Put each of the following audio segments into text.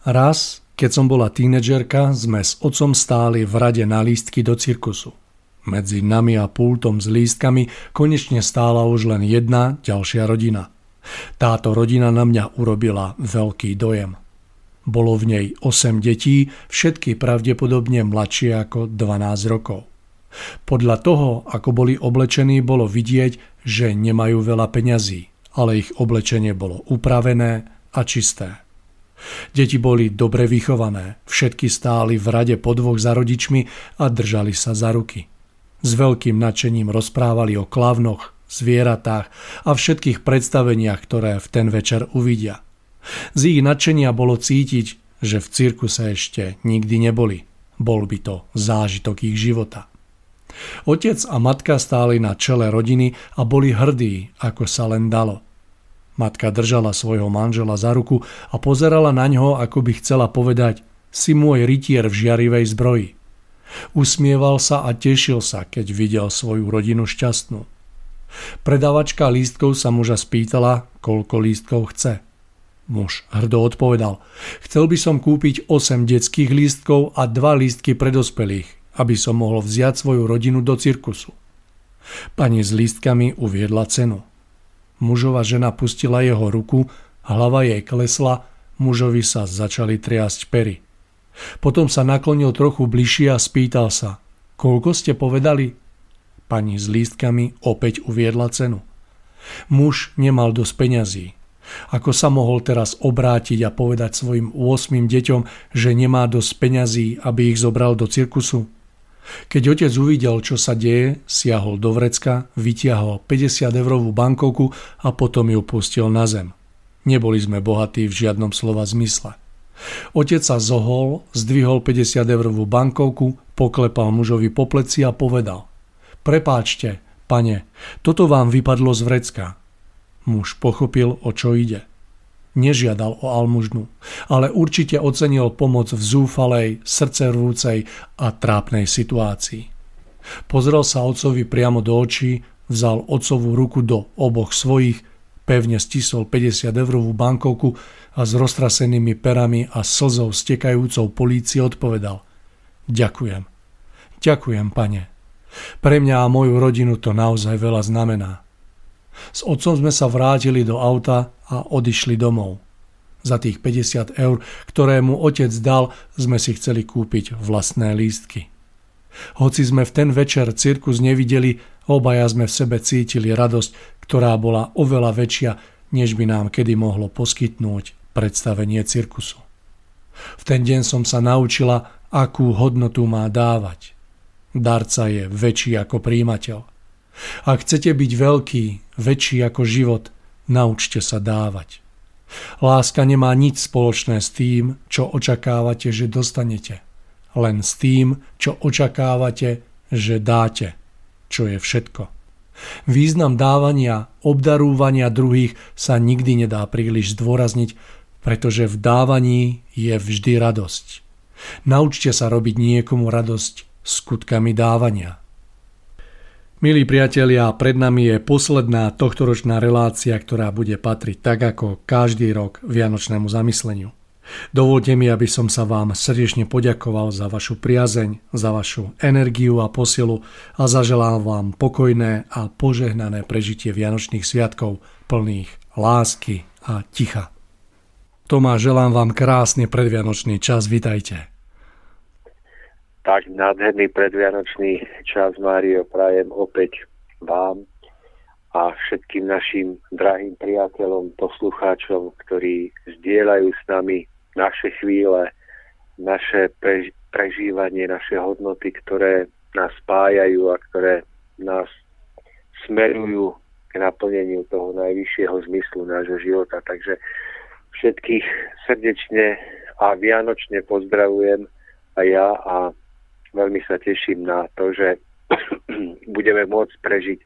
Raz, keď som bola tínedžerka, sme s otcom stáli v rade na lístky do cirkusu. Medzi nami a pultom s lístkami konečne stála už len jedna ďalšia rodina. Táto rodina na mňa urobila veľký dojem. Bolo v nej 8 detí, všetky pravdepodobne mladšie ako 12 rokov. Podľa toho, ako boli oblečení, bolo vidieť, že nemajú veľa peňazí, ale ich oblečenie bolo upravené a čisté. Deti boli dobre vychované, všetky stáli v rade po dvoch za rodičmi a držali sa za ruky. S veľkým nadšením rozprávali o klavnoch, zvieratách a všetkých predstaveniach, ktoré v ten večer uvidia. Z ich nadšenia bolo cítiť, že v cirkuse ešte nikdy neboli. Bol by to zážitok ich života. Otec a matka stáli na čele rodiny a boli hrdí, ako sa len dalo. Matka držala svojho manžela za ruku a pozerala na ňo, ako by chcela povedať si môj rytier v žiarivej zbroji. Usmieval sa a tešil sa, keď videl svoju rodinu šťastnú. Predavačka lístkov sa muža spýtala, koľko lístkov chce. Muž hrdo odpovedal, chcel by som kúpiť 8 detských lístkov a 2 lístky pre dospelých, aby som mohol vziať svoju rodinu do cirkusu. Pani s lístkami uviedla cenu. Mužova žena pustila jeho ruku, hlava jej klesla, mužovi sa začali triasť pery. Potom sa naklonil trochu bližšie a spýtal sa, koľko ste povedali? Pani s lístkami opäť uviedla cenu. Muž nemal dosť peňazí, ako sa mohol teraz obrátiť a povedať svojim 8 deťom, že nemá dosť peňazí, aby ich zobral do cirkusu? Keď otec uvidel, čo sa deje, siahol do vrecka, vytiahol 50 eurovú bankovku a potom ju pustil na zem. Neboli sme bohatí v žiadnom slova zmysle. Otec sa zohol, zdvihol 50 eurovú bankovku, poklepal mužovi po pleci a povedal Prepáčte, pane, toto vám vypadlo z vrecka. Muž pochopil, o čo ide. Nežiadal o almužnu, ale určite ocenil pomoc v zúfalej, srdcervúcej a trápnej situácii. Pozrel sa otcovi priamo do očí, vzal otcovú ruku do oboch svojich, pevne stisol 50 eurovú bankovku a s roztrasenými perami a slzou stekajúcou polícii odpovedal Ďakujem. Ďakujem, pane. Pre mňa a moju rodinu to naozaj veľa znamená. S otcom sme sa vrátili do auta a odišli domov. Za tých 50 eur, ktoré mu otec dal, sme si chceli kúpiť vlastné lístky. Hoci sme v ten večer cirkus nevideli, obaja sme v sebe cítili radosť, ktorá bola oveľa väčšia, než by nám kedy mohlo poskytnúť predstavenie cirkusu. V ten deň som sa naučila, akú hodnotu má dávať. Darca je väčší ako príjimateľ. Ak chcete byť veľký, väčší ako život, naučte sa dávať. Láska nemá nič spoločné s tým, čo očakávate, že dostanete. Len s tým, čo očakávate, že dáte, čo je všetko. Význam dávania, obdarúvania druhých sa nikdy nedá príliš zdôrazniť, pretože v dávaní je vždy radosť. Naučte sa robiť niekomu radosť skutkami dávania. Milí priatelia, pred nami je posledná tohtoročná relácia, ktorá bude patriť tak ako každý rok Vianočnému zamysleniu. Dovolte mi, aby som sa vám srdečne poďakoval za vašu priazeň, za vašu energiu a posilu a zaželám vám pokojné a požehnané prežitie Vianočných sviatkov plných lásky a ticha. Tomáš, želám vám krásny predvianočný čas, vitajte tak nádherný predvianočný čas, Mário, prajem opäť vám a všetkým našim drahým priateľom, poslucháčom, ktorí zdieľajú s nami naše chvíle, naše prežívanie, naše hodnoty, ktoré nás spájajú a ktoré nás smerujú k naplneniu toho najvyššieho zmyslu nášho života. Takže všetkých srdečne a vianočne pozdravujem a ja a veľmi sa teším na to, že budeme môcť prežiť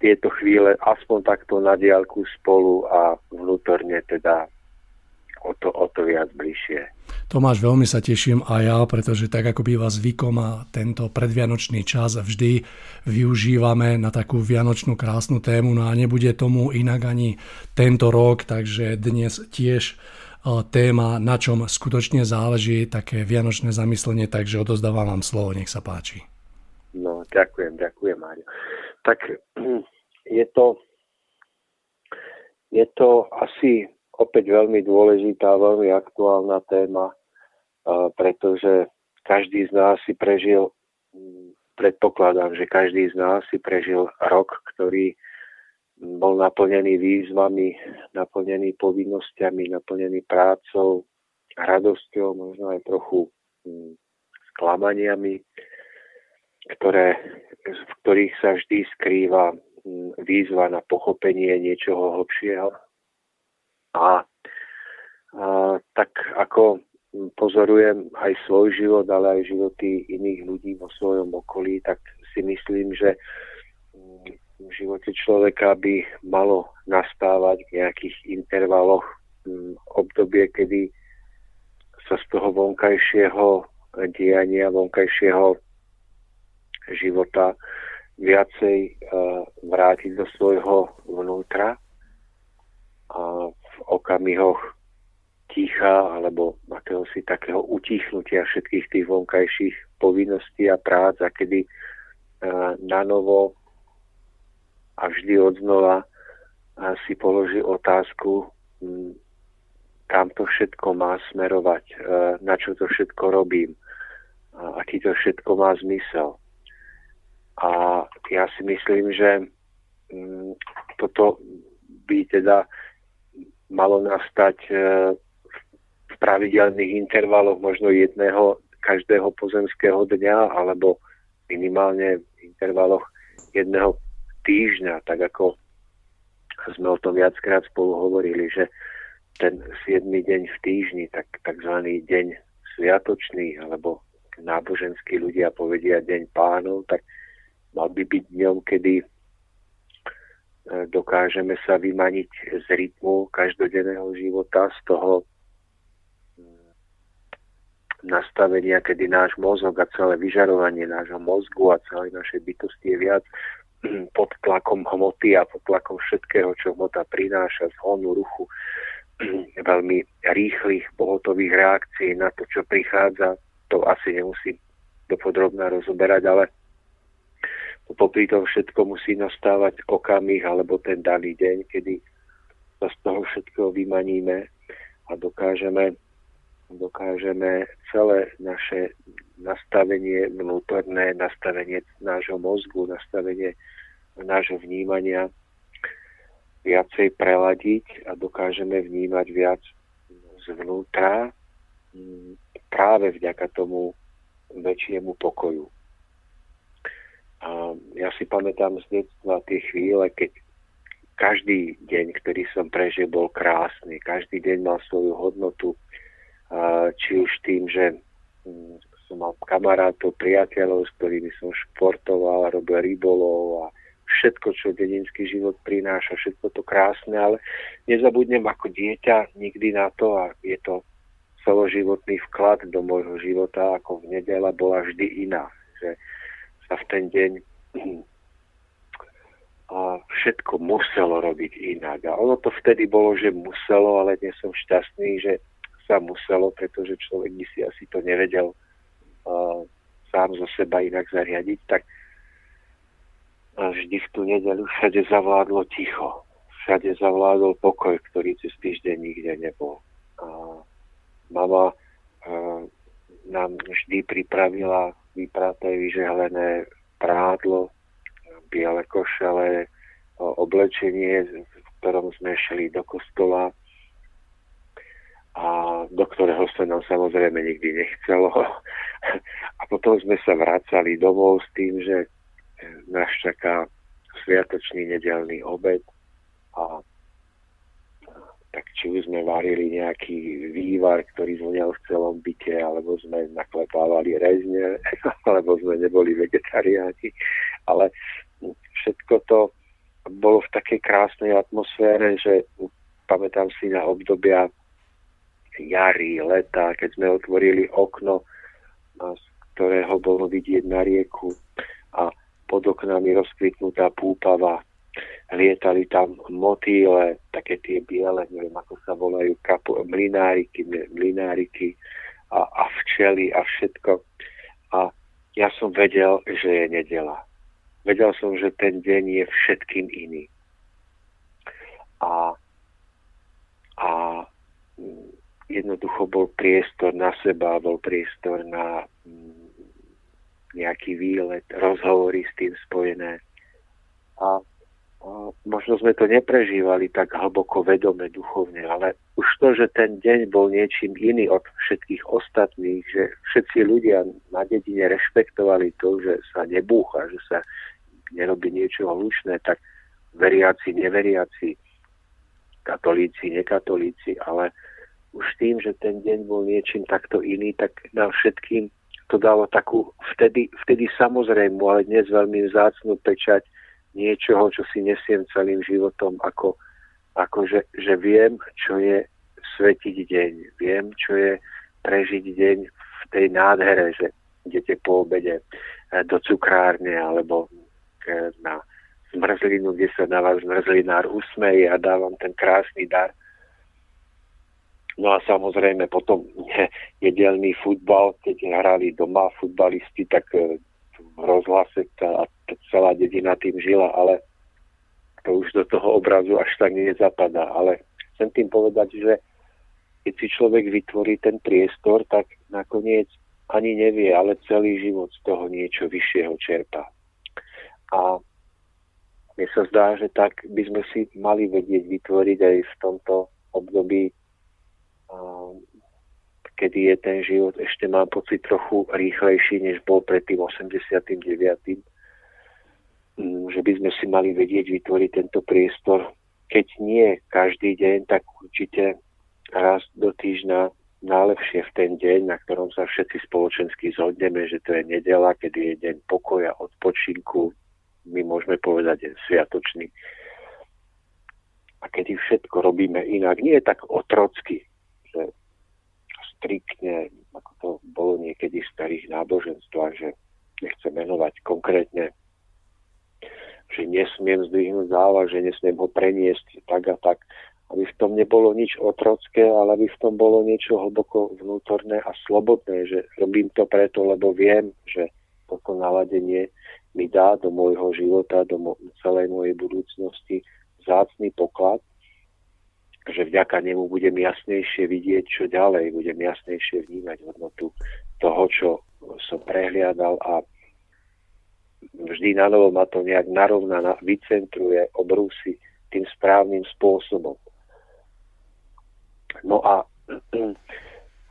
tieto chvíle aspoň takto na diálku spolu a vnútorne teda o to, o to viac bližšie. Tomáš, veľmi sa teším aj ja, pretože tak ako býva zvykom a tento predvianočný čas vždy využívame na takú vianočnú krásnu tému, no a nebude tomu inak ani tento rok, takže dnes tiež téma, na čom skutočne záleží, také vianočné zamyslenie, takže odozdávam vám slovo, nech sa páči. No, ďakujem, ďakujem, Mário. Tak je to, je to asi opäť veľmi dôležitá, veľmi aktuálna téma, pretože každý z nás si prežil, predpokladám, že každý z nás si prežil rok, ktorý bol naplnený výzvami, naplnený povinnosťami, naplnený prácou, radosťou, možno aj trochu hm, sklamaniami, ktoré, v ktorých sa vždy skrýva hm, výzva na pochopenie niečoho hlbšieho. A A, tak ako pozorujem aj svoj život, ale aj životy iných ľudí vo svojom okolí, tak si myslím, že mm, v živote človeka by malo nastávať v nejakých intervaloch mm, obdobie, kedy sa z toho vonkajšieho diania, vonkajšieho života viacej e, vrátiť do svojho vnútra a v okamihoch ticha alebo akéhosi takého utichnutia všetkých tých vonkajších povinností a prác a kedy uh, na novo a vždy odznova uh, si položí otázku, um, kam to všetko má smerovať, uh, na čo to všetko robím, aký to všetko má zmysel. A ja si myslím, že um, toto by teda malo nastať uh, pravidelných intervaloch možno jedného každého pozemského dňa alebo minimálne v intervaloch jedného týždňa, tak ako sme o tom viackrát spolu hovorili, že ten 7. deň v týždni, tak tzv. deň sviatočný, alebo náboženskí ľudia povedia deň pánov, tak mal by byť dňom, kedy e, dokážeme sa vymaniť z rytmu každodenného života, z toho nastavenia, kedy náš mozog a celé vyžarovanie nášho mozgu a celej našej bytosti je viac pod tlakom hmoty a pod tlakom všetkého, čo hmota prináša z honu, ruchu, veľmi rýchlych, pohotových reakcií na to, čo prichádza. To asi nemusím dopodrobná rozoberať, ale popri tom všetko musí nastávať okamih alebo ten daný deň, kedy sa z toho všetkého vymaníme a dokážeme dokážeme celé naše nastavenie vnútorné, nastavenie nášho mozgu, nastavenie nášho vnímania viacej preladiť a dokážeme vnímať viac zvnútra mm, práve vďaka tomu väčšiemu pokoju. A ja si pamätám z detstva tie chvíle, keď každý deň, ktorý som prežil, bol krásny. Každý deň mal svoju hodnotu, či už tým, že mm, som mal kamarátov, priateľov, s ktorými som športoval, robil rybolov a všetko, čo dedinský život prináša, všetko to krásne, ale nezabudnem ako dieťa nikdy na to a je to celoživotný vklad do môjho života, ako v nedela bola vždy iná. Že sa v ten deň a všetko muselo robiť inak. A ono to vtedy bolo, že muselo, ale dnes som šťastný, že sa muselo, pretože človek by si asi to nevedel uh, sám zo seba inak zariadiť, tak vždy v tú nedelu všade zavládlo ticho. Všade zavládol pokoj, ktorý cez týždeň nikde nebol. A mama uh, nám vždy pripravila vypraté, vyžehlené prádlo, biele košele, oblečenie, v ktorom sme šli do kostola a do ktorého sa nám samozrejme nikdy nechcelo. A potom sme sa vracali domov s tým, že nás čaká sviatočný nedelný obed a tak či už sme varili nejaký vývar, ktorý zvonil v celom byte, alebo sme naklepávali rezne, alebo sme neboli vegetariáni, ale všetko to bolo v takej krásnej atmosfére, že pamätám si na obdobia jary, leta, keď sme otvorili okno, z ktorého bolo vidieť na rieku a pod oknami rozkvitnutá púpava. Lietali tam motýle, také tie biele, neviem ako sa volajú, kapu, mlináriky, mlináriky a, a včely a všetko. A ja som vedel, že je nedela. Vedel som, že ten deň je všetkým iný. A, a jednoducho bol priestor na seba, bol priestor na mm, nejaký výlet, rozhovory s tým spojené. A, a možno sme to neprežívali tak hlboko vedome, duchovne, ale už to, že ten deň bol niečím iný od všetkých ostatných, že všetci ľudia na dedine rešpektovali to, že sa nebúcha, že sa nerobí niečo hlučné, tak veriaci, neveriaci, katolíci, nekatolíci, ale už tým, že ten deň bol niečím takto iný, tak nám všetkým to dalo takú vtedy, vtedy samozrejmu, ale dnes veľmi vzácnú pečať niečoho, čo si nesiem celým životom, ako, ako že, že viem, čo je svetiť deň. Viem, čo je prežiť deň v tej nádhere, že idete po obede eh, do cukrárne alebo eh, na zmrzlinu, kde sa na vás zmrzlinár usmeje a dávam ten krásny dar No a samozrejme potom jedelný futbal, keď hrali doma futbalisti, tak e, v rozhlase tá, celá dedina tým žila, ale to už do toho obrazu až tak nezapadá. Ale chcem tým povedať, že keď si človek vytvorí ten priestor, tak nakoniec ani nevie, ale celý život z toho niečo vyššieho čerpa. A mne sa zdá, že tak by sme si mali vedieť vytvoriť aj v tomto období kedy je ten život ešte mám pocit trochu rýchlejší, než bol pred tým 89. Mm, že by sme si mali vedieť vytvoriť tento priestor. Keď nie každý deň, tak určite raz do týždňa najlepšie v ten deň, na ktorom sa všetci spoločensky zhodneme, že to je nedela, kedy je deň pokoja, odpočinku, my môžeme povedať deň sviatočný. A kedy všetko robíme inak, nie tak otrocky, že striktne, ako to bolo niekedy v starých náboženstvách, že nechcem menovať konkrétne, že nesmiem zdvihnúť záva, že nesmiem ho preniesť tak a tak, aby v tom nebolo nič otrocké, ale aby v tom bolo niečo hlboko vnútorné a slobodné, že robím to preto, lebo viem, že toto naladenie mi dá do môjho života, do celej mojej budúcnosti zácný poklad že vďaka nemu budem jasnejšie vidieť, čo ďalej, budem jasnejšie vnímať hodnotu toho, čo som prehliadal a vždy na novo ma to nejak narovna, vycentruje, obrúsi tým správnym spôsobom. No a,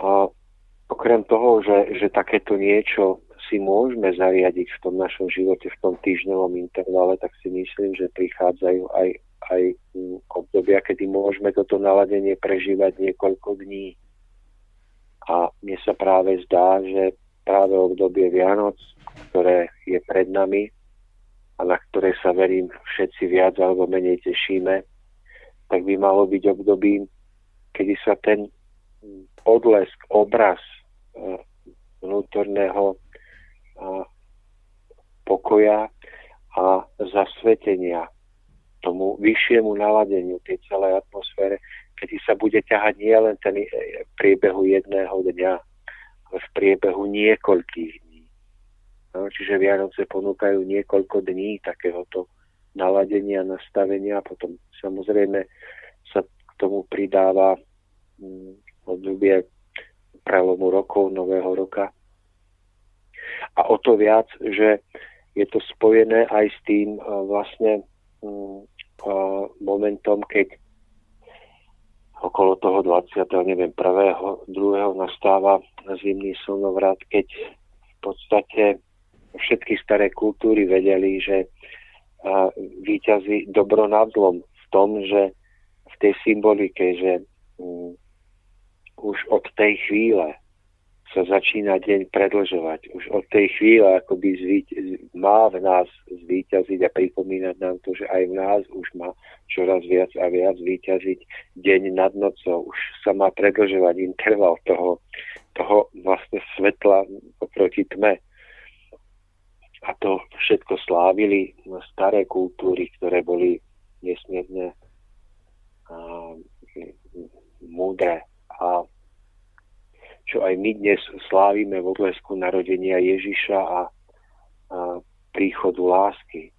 a okrem toho, že, že takéto niečo si môžeme zariadiť v tom našom živote, v tom týždňovom intervale, tak si myslím, že prichádzajú aj aj obdobia, kedy môžeme toto naladenie prežívať niekoľko dní. A mne sa práve zdá, že práve obdobie Vianoc, ktoré je pred nami a na ktoré sa verím všetci viac alebo menej tešíme, tak by malo byť obdobím, kedy sa ten odlesk, obraz e, vnútorného pokoja a zasvetenia tomu vyššiemu naladeniu tej celej atmosfére, kedy sa bude ťahať nielen ten e, priebehu jedného dňa, ale v priebehu niekoľkých dní. No, čiže Vianoce ponúkajú niekoľko dní takéhoto naladenia, nastavenia a potom samozrejme sa k tomu pridáva hm, obdobie prelomu rokov, nového roka. A o to viac, že je to spojené aj s tým e, vlastne momentom, keď okolo toho 20. neviem, prvého, druhého nastáva zimný slnovrat, keď v podstate všetky staré kultúry vedeli, že výťazí dobro nad zlom v tom, že v tej symbolike, že um, už od tej chvíle sa začína deň predlžovať. Už od tej chvíle akoby zvýť, má v nás zvýťaziť a pripomínať nám to, že aj v nás už má čoraz viac a viac zvýťaziť deň nad nocou. Už sa má predlžovať interval toho, toho vlastne svetla oproti tme. A to všetko slávili staré kultúry, ktoré boli nesmierne uh, múdre a čo aj my dnes slávime v odlesku narodenia Ježiša a, a príchodu lásky.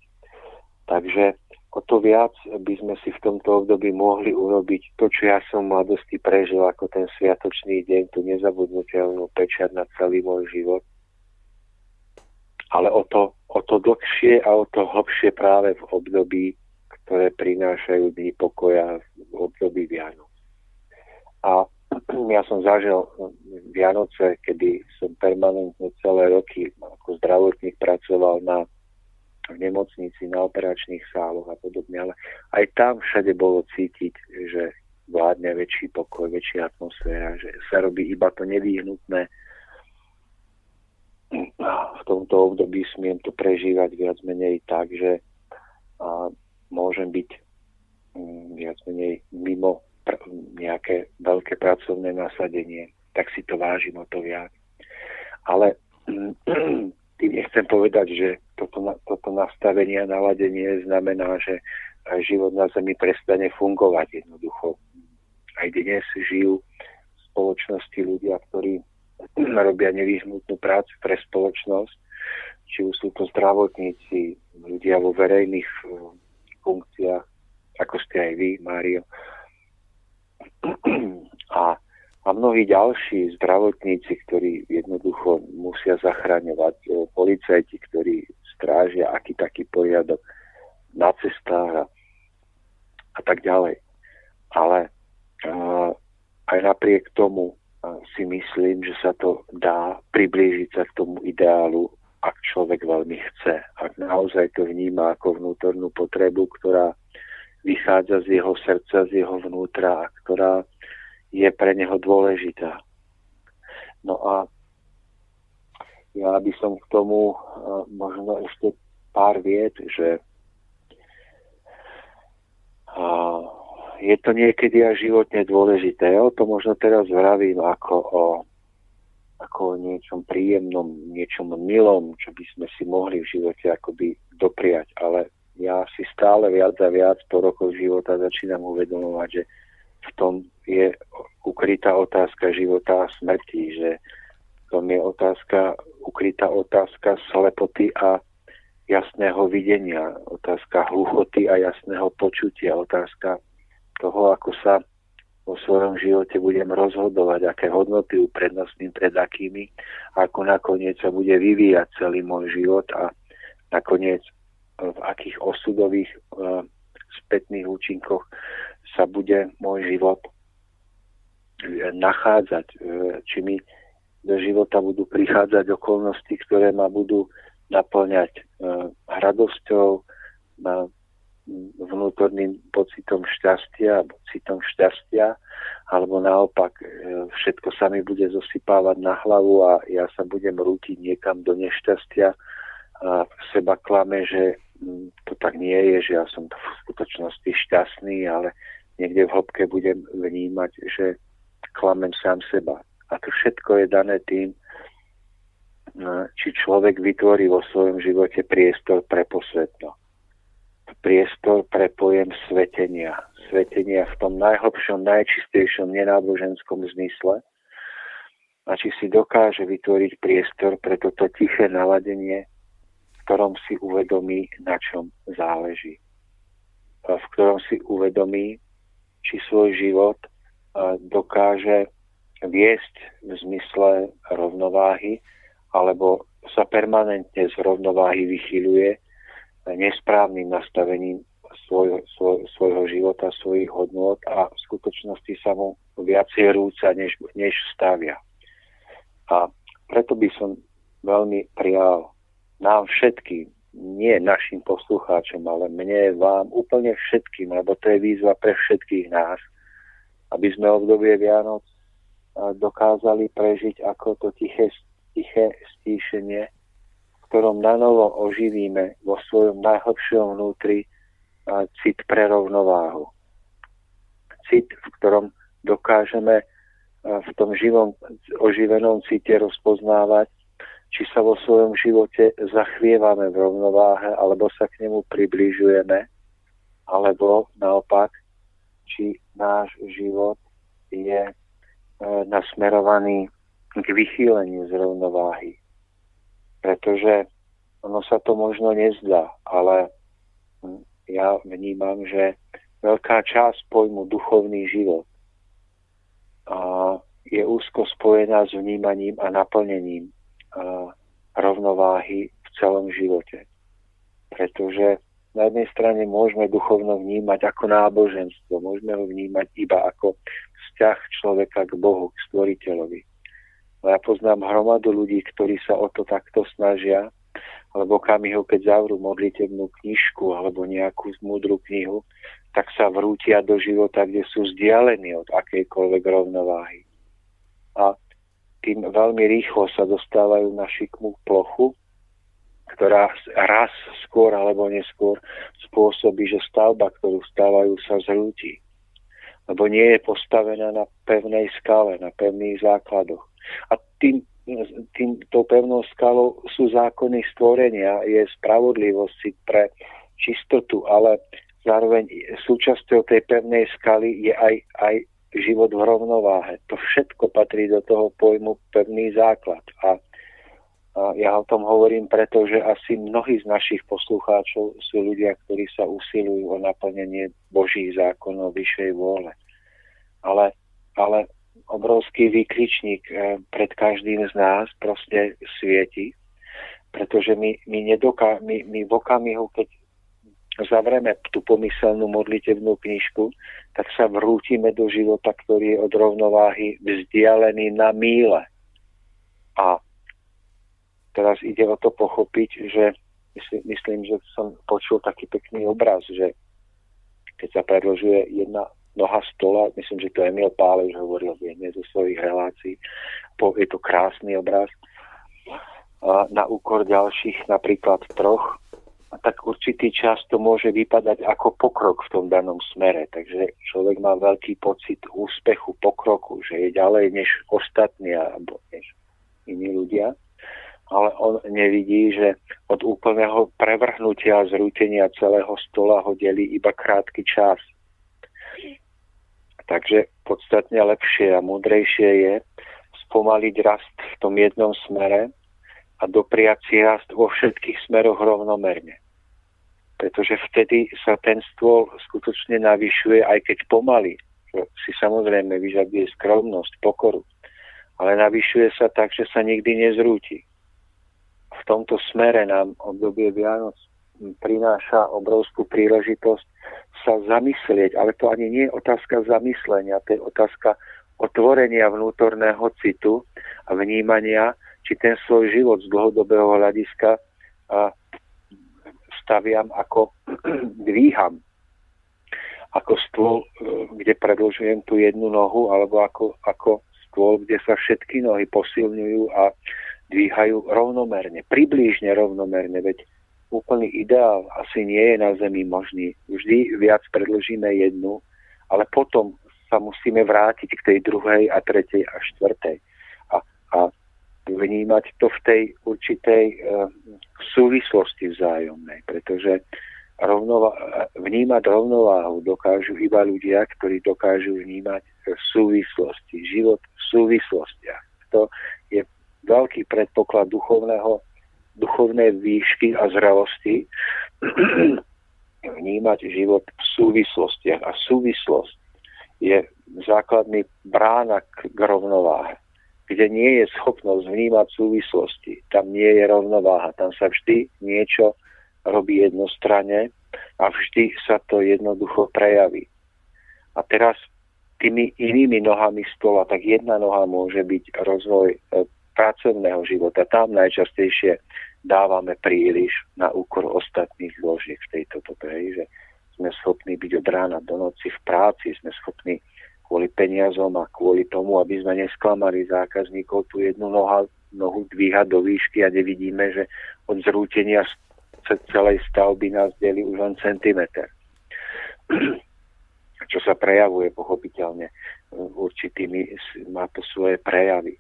Takže o to viac by sme si v tomto období mohli urobiť to, čo ja som mladosti prežil ako ten sviatočný deň, tú nezabudnutelnú pečať na celý môj život. Ale o to, o to dlhšie a o to hlbšie práve v období, ktoré prinášajú dní pokoja v období Vianoc. A ja som zažil Vianoce, kedy som permanentne celé roky ako zdravotník pracoval na v nemocnici, na operačných sáloch a podobne, ale aj tam všade bolo cítiť, že vládne väčší pokoj, väčšia atmosféra, že sa robí iba to nevyhnutné. V tomto období smiem to prežívať viac menej tak, že a môžem byť mm, viac menej mimo pr- nejaké veľké pracovné nasadenie, tak si to vážim o to viac. Ale tým nechcem povedať, že toto, toto nastavenie a naladenie znamená, že život na Zemi prestane fungovať jednoducho. Aj dnes žijú v spoločnosti ľudia, ktorí robia nevyhnutnú prácu pre spoločnosť, či už sú to zdravotníci, ľudia vo verejných eh, funkciách, ako ste aj vy, Mário. A, a mnohí ďalší zdravotníci, ktorí jednoducho musia zachraňovať, eh, policajti, ktorí strážia aký taký poriadok na cestách a, a tak ďalej. Ale uh, aj napriek tomu uh, si myslím, že sa to dá priblížiť sa k tomu ideálu, ak človek veľmi chce. Ak naozaj to vníma ako vnútornú potrebu, ktorá vychádza z jeho srdca, z jeho vnútra ktorá je pre neho dôležitá. No a ja by som k tomu uh, možno ešte pár vied, že je to niekedy aj životne dôležité. O to možno teraz vravím ako o, ako o niečom príjemnom, niečom milom, čo by sme si mohli v živote akoby dopriať. Ale ja si stále viac a viac po rokoch života začínam uvedomovať, že v tom je ukrytá otázka života a smrti, že v tom je otázka, ukrytá otázka slepoty a jasného videnia, otázka hluchoty a jasného počutia, otázka toho, ako sa vo svojom živote budem rozhodovať, aké hodnoty uprednostním pred akými, ako nakoniec sa bude vyvíjať celý môj život a nakoniec v akých osudových uh, spätných účinkoch sa bude môj život e, nachádzať, e, či mi do života budú prichádzať okolnosti, ktoré ma budú naplňať e, radosťou, vnútorným pocitom šťastia, pocitom šťastia, alebo naopak e, všetko sa mi bude zosypávať na hlavu a ja sa budem rútiť niekam do nešťastia seba klame, že to tak nie je, že ja som v skutočnosti šťastný, ale niekde v hĺbke budem vnímať, že klamem sám seba. A to všetko je dané tým, či človek vytvorí vo svojom živote priestor pre posvetno. Priestor pre pojem svetenia. Svetenia v tom najhlbšom, najčistejšom, nenáboženskom zmysle. A či si dokáže vytvoriť priestor pre toto tiché naladenie, ktorom si uvedomí, na čom záleží. V ktorom si uvedomí, či svoj život dokáže viesť v zmysle rovnováhy, alebo sa permanentne z rovnováhy vychyluje nesprávnym nastavením svoj, svoj, svojho života, svojich hodnot a v skutočnosti sa mu viacej rúca, než, než stavia. A preto by som veľmi prijal nám všetkým, nie našim poslucháčom, ale mne, vám, úplne všetkým, lebo to je výzva pre všetkých nás, aby sme obdobie Vianoc dokázali prežiť ako to tiché tiché stíšenie, v ktorom nanovo oživíme vo svojom najhlbšom vnútri cit pre rovnováhu. Cit, v ktorom dokážeme v tom živom, oživenom cite rozpoznávať, či sa vo svojom živote zachvievame v rovnováhe, alebo sa k nemu približujeme, alebo naopak, či náš život je e, nasmerovaný k vychýleniu z rovnováhy. Pretože ono sa to možno nezdá, ale ja vnímam, že veľká časť pojmu duchovný život je úzko spojená s vnímaním a naplnením rovnováhy v celom živote. Pretože na jednej strane môžeme duchovno vnímať ako náboženstvo, môžeme ho vnímať iba ako vzťah človeka k Bohu, k stvoriteľovi. Ja poznám hromadu ľudí, ktorí sa o to takto snažia alebo okamihu, keď zavrú modlitebnú knižku alebo nejakú múdru knihu, tak sa vrútia do života, kde sú vzdialení od akejkoľvek rovnováhy. A tým veľmi rýchlo sa dostávajú na šikmú plochu, ktorá raz skôr alebo neskôr spôsobí, že stavba, ktorú stávajú, sa zrúti. Lebo nie je postavená na pevnej skale, na pevných základoch. A tým tým, pevnou skalou sú zákony stvorenia, je spravodlivosť pre čistotu, ale zároveň súčasťou tej pevnej skaly je aj, aj život v rovnováhe. To všetko patrí do toho pojmu pevný základ. A, a ja o tom hovorím preto, že asi mnohí z našich poslucháčov sú ľudia, ktorí sa usilujú o naplnenie Božích zákonov vyššej vôle. Ale, ale obrovský výkričník eh, pred každým z nás proste svieti, pretože my, my, nedoká, my, my v okamihu, keď zavrieme tú pomyselnú modlitevnú knižku, tak sa vrútime do života, ktorý je od rovnováhy vzdialený na míle. A teraz ide o to pochopiť, že myslím, myslím, že som počul taký pekný obraz, že keď sa predložuje jedna noha stola, myslím, že to Emil Pálež hovoril v jednej zo svojich relácií. Je to krásny obraz. Na úkor ďalších, napríklad troch, tak určitý čas to môže vypadať ako pokrok v tom danom smere. Takže človek má veľký pocit úspechu, pokroku, že je ďalej než ostatní alebo než iní ľudia. Ale on nevidí, že od úplného prevrhnutia a zrútenia celého stola ho delí iba krátky čas. Takže podstatne lepšie a múdrejšie je spomaliť rast v tom jednom smere a dopriať si rast vo všetkých smeroch rovnomerne. Pretože vtedy sa ten stôl skutočne navyšuje, aj keď pomaly, čo si samozrejme vyžaduje skromnosť, pokoru, ale navyšuje sa tak, že sa nikdy nezrúti. V tomto smere nám obdobie Vianoc prináša obrovskú príležitosť sa zamyslieť, ale to ani nie je otázka zamyslenia, to je otázka otvorenia vnútorného citu a vnímania, či ten svoj život z dlhodobého hľadiska staviam ako dvíham ako stôl, e, kde predlžujem tú jednu nohu, alebo ako, ako stôl, kde sa všetky nohy posilňujú a dvíhajú rovnomerne, približne rovnomerne, veď úplný ideál asi nie je na Zemi možný. Vždy viac predložíme jednu, ale potom sa musíme vrátiť k tej druhej a tretej a štvrtej. A, a vnímať to v tej určitej e, súvislosti vzájomnej, pretože rovnova- vnímať rovnováhu dokážu iba ľudia, ktorí dokážu vnímať súvislosti, život v súvislostiach. To je veľký predpoklad duchovného duchovné výšky a zrelosti vnímať život v súvislostiach. A súvislosť je základný brána k rovnováhe. Kde nie je schopnosť vnímať súvislosti, tam nie je rovnováha. Tam sa vždy niečo robí jednostranne a vždy sa to jednoducho prejaví. A teraz tými inými nohami stola, tak jedna noha môže byť rozvoj e, pracovného života. Tam najčastejšie dávame príliš na úkor ostatných zložiek v tejto dobe, že sme schopní byť od rána do noci v práci, sme schopní kvôli peniazom a kvôli tomu, aby sme nesklamali zákazníkov, tú jednu noha, nohu dvíhať do výšky a nevidíme, že od zrútenia celej stavby nás delí už len centimeter. Čo sa prejavuje pochopiteľne určitými, má to svoje prejavy.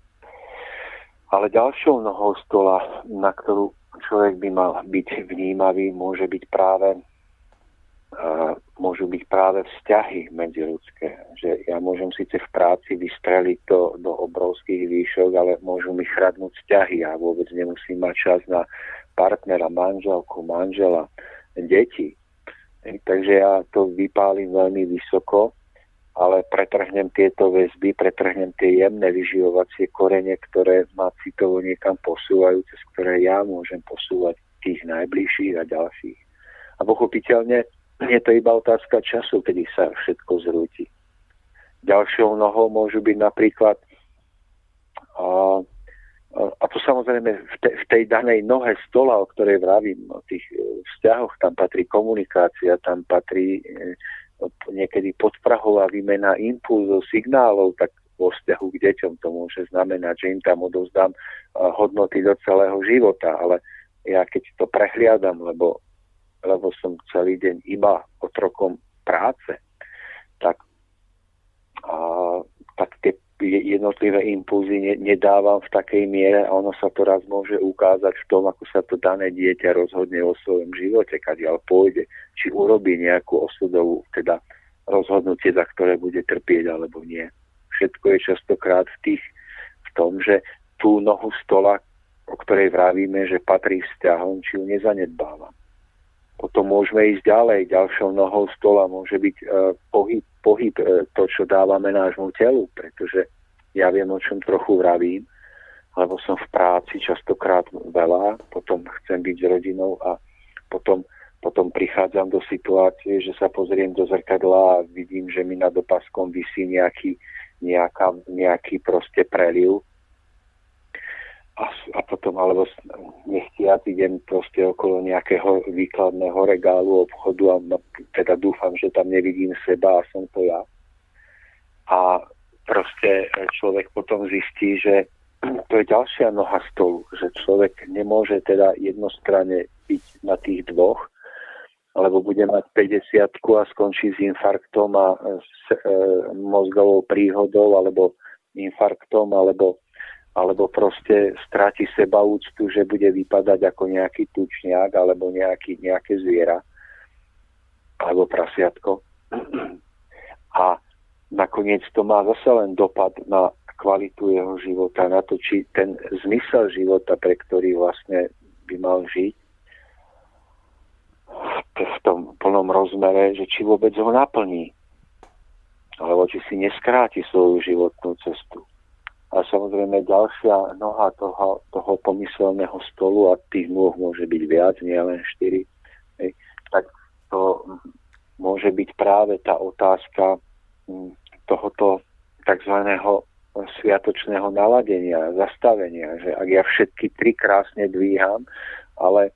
Ale ďalšou nohou stola, na ktorú človek by mal byť vnímavý, môže byť práve môžu byť práve vzťahy medziludské. Že ja môžem síce v práci vystreliť to do obrovských výšok, ale môžu mi chradnúť vzťahy. Ja vôbec nemusím mať čas na partnera, manželku, manžela, deti. Takže ja to vypálim veľmi vysoko ale pretrhnem tieto väzby, pretrhnem tie jemné vyživovacie korene, ktoré ma citovo niekam posúvajú, cez ktoré ja môžem posúvať tých najbližších a ďalších. A pochopiteľne je to iba otázka času, kedy sa všetko zrúti. Ďalšou nohou môžu byť napríklad a, a to samozrejme v, te, v tej danej nohe stola, o ktorej vravím, o tých e, vzťahoch, tam patrí komunikácia, tam patrí e, niekedy podprahová výmena impulzov, signálov, tak vo vzťahu k deťom to môže znamenať, že im tam odovzdám hodnoty do celého života, ale ja keď to prehliadam, lebo, lebo som celý deň iba otrokom práce, tak, a, tak tie jednotlivé impulzy ne, nedávam v takej miere a ono sa to raz môže ukázať v tom, ako sa to dané dieťa rozhodne o svojom živote, kadiaľ pôjde, či urobí nejakú osudovú, teda rozhodnutie, za ktoré bude trpieť alebo nie. Všetko je častokrát v tých, v tom, že tú nohu stola, o ktorej vravíme, že patrí vzťahom, či ju nezanedbávam. Potom môžeme ísť ďalej. Ďalšou nohou stola môže byť e, pohyb, pohyb e, to, čo dávame nášmu telu, pretože ja viem, o čom trochu vravím, lebo som v práci častokrát veľa, potom chcem byť s rodinou a potom, potom prichádzam do situácie, že sa pozriem do zrkadla a vidím, že mi nad opaskom vysí nejaký, nejaká, nejaký proste preliv a, a potom alebo nechtiac idem proste okolo nejakého výkladného regálu obchodu a teda dúfam, že tam nevidím seba a som to ja. A proste človek potom zistí, že to je ďalšia noha stolu, že človek nemôže teda jednostranne byť na tých dvoch, alebo bude mať 50 a skončí s infarktom a s e, mozgovou príhodou, alebo infarktom, alebo alebo proste stráti seba úctu, že bude vypadať ako nejaký tučniak alebo nejaký, nejaké zviera alebo prasiatko. A nakoniec to má zase len dopad na kvalitu jeho života, na to, či ten zmysel života, pre ktorý vlastne by mal žiť, v tom plnom rozmere, že či vôbec ho naplní, alebo či si neskráti svoju životnú cestu. A samozrejme ďalšia noha toho, toho pomyselného stolu, a tých nôh môže byť viac, nie len štyri, tak to môže byť práve tá otázka hm, tohoto tzv. sviatočného naladenia, zastavenia, že ak ja všetky tri krásne dvíham, ale,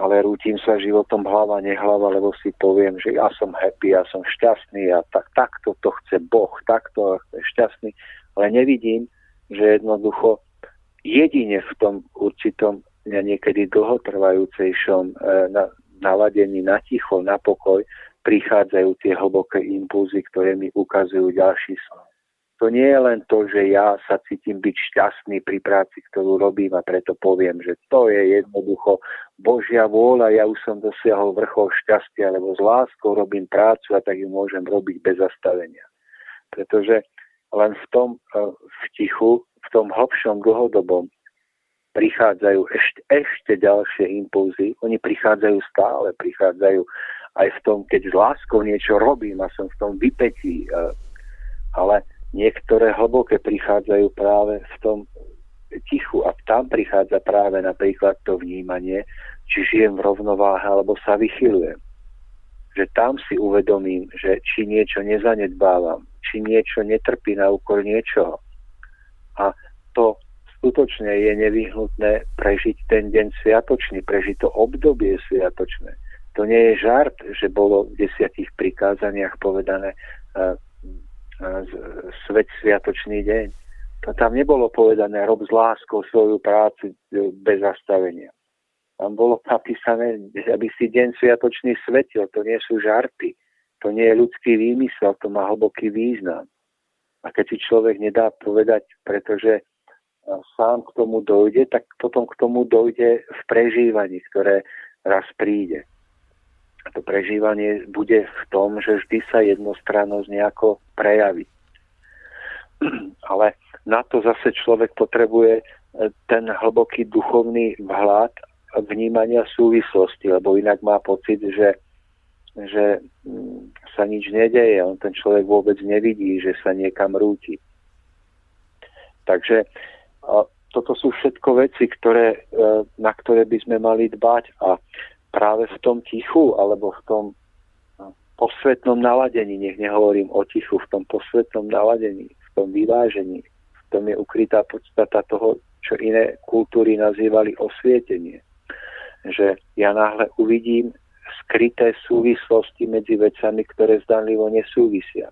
ale rútim sa životom hlava, nehlava, lebo si poviem, že ja som happy, ja som šťastný a tak, takto to chce Boh, takto je šťastný, ale nevidím, že jednoducho jedine v tom určitom niekedy dlhotrvajúcejšom na, naladení na ticho, na pokoj prichádzajú tie hlboké impulzy, ktoré mi ukazujú ďalší smer. To nie je len to, že ja sa cítim byť šťastný pri práci, ktorú robím a preto poviem, že to je jednoducho Božia vôľa, ja už som dosiahol vrchol šťastia, lebo s láskou robím prácu a tak ju môžem robiť bez zastavenia. Pretože len v tom e, v tichu, v tom hlbšom dlhodobom prichádzajú ešte, ešte ďalšie impulzy. Oni prichádzajú stále, prichádzajú aj v tom, keď s láskou niečo robím a som v tom vypetí. E, ale niektoré hlboké prichádzajú práve v tom tichu a tam prichádza práve napríklad to vnímanie, či žijem v rovnováhe alebo sa vychylujem. Že tam si uvedomím, že či niečo nezanedbávam, či niečo netrpí na úkor niečoho. A to skutočne je nevyhnutné prežiť ten deň sviatočný, prežiť to obdobie sviatočné. To nie je žart, že bolo v desiatich prikázaniach povedané uh, uh, svet sviatočný deň. To tam nebolo povedané rob s láskou svoju prácu e, bez zastavenia. Tam bolo napísané, aby si deň sviatočný svetil. To nie sú žarty. To nie je ľudský výmysel, to má hlboký význam. A keď si človek nedá povedať, pretože sám k tomu dojde, tak potom k tomu dojde v prežívaní, ktoré raz príde. A to prežívanie bude v tom, že vždy sa jednostrannosť nejako prejaví. Ale na to zase človek potrebuje e, ten hlboký duchovný vhľad vnímania súvislosti, lebo inak má pocit, že že mm, sa nič nedeje, on ten človek vôbec nevidí, že sa niekam rúti. Takže toto sú všetko veci, ktoré, e, na ktoré by sme mali dbať a práve v tom tichu alebo v tom posvetnom naladení, nech nehovorím o tichu, v tom posvetnom naladení, v tom vyvážení, v tom je ukrytá podstata toho, čo iné kultúry nazývali osvietenie. Že ja náhle uvidím skryté súvislosti medzi vecami, ktoré zdanlivo nesúvisia.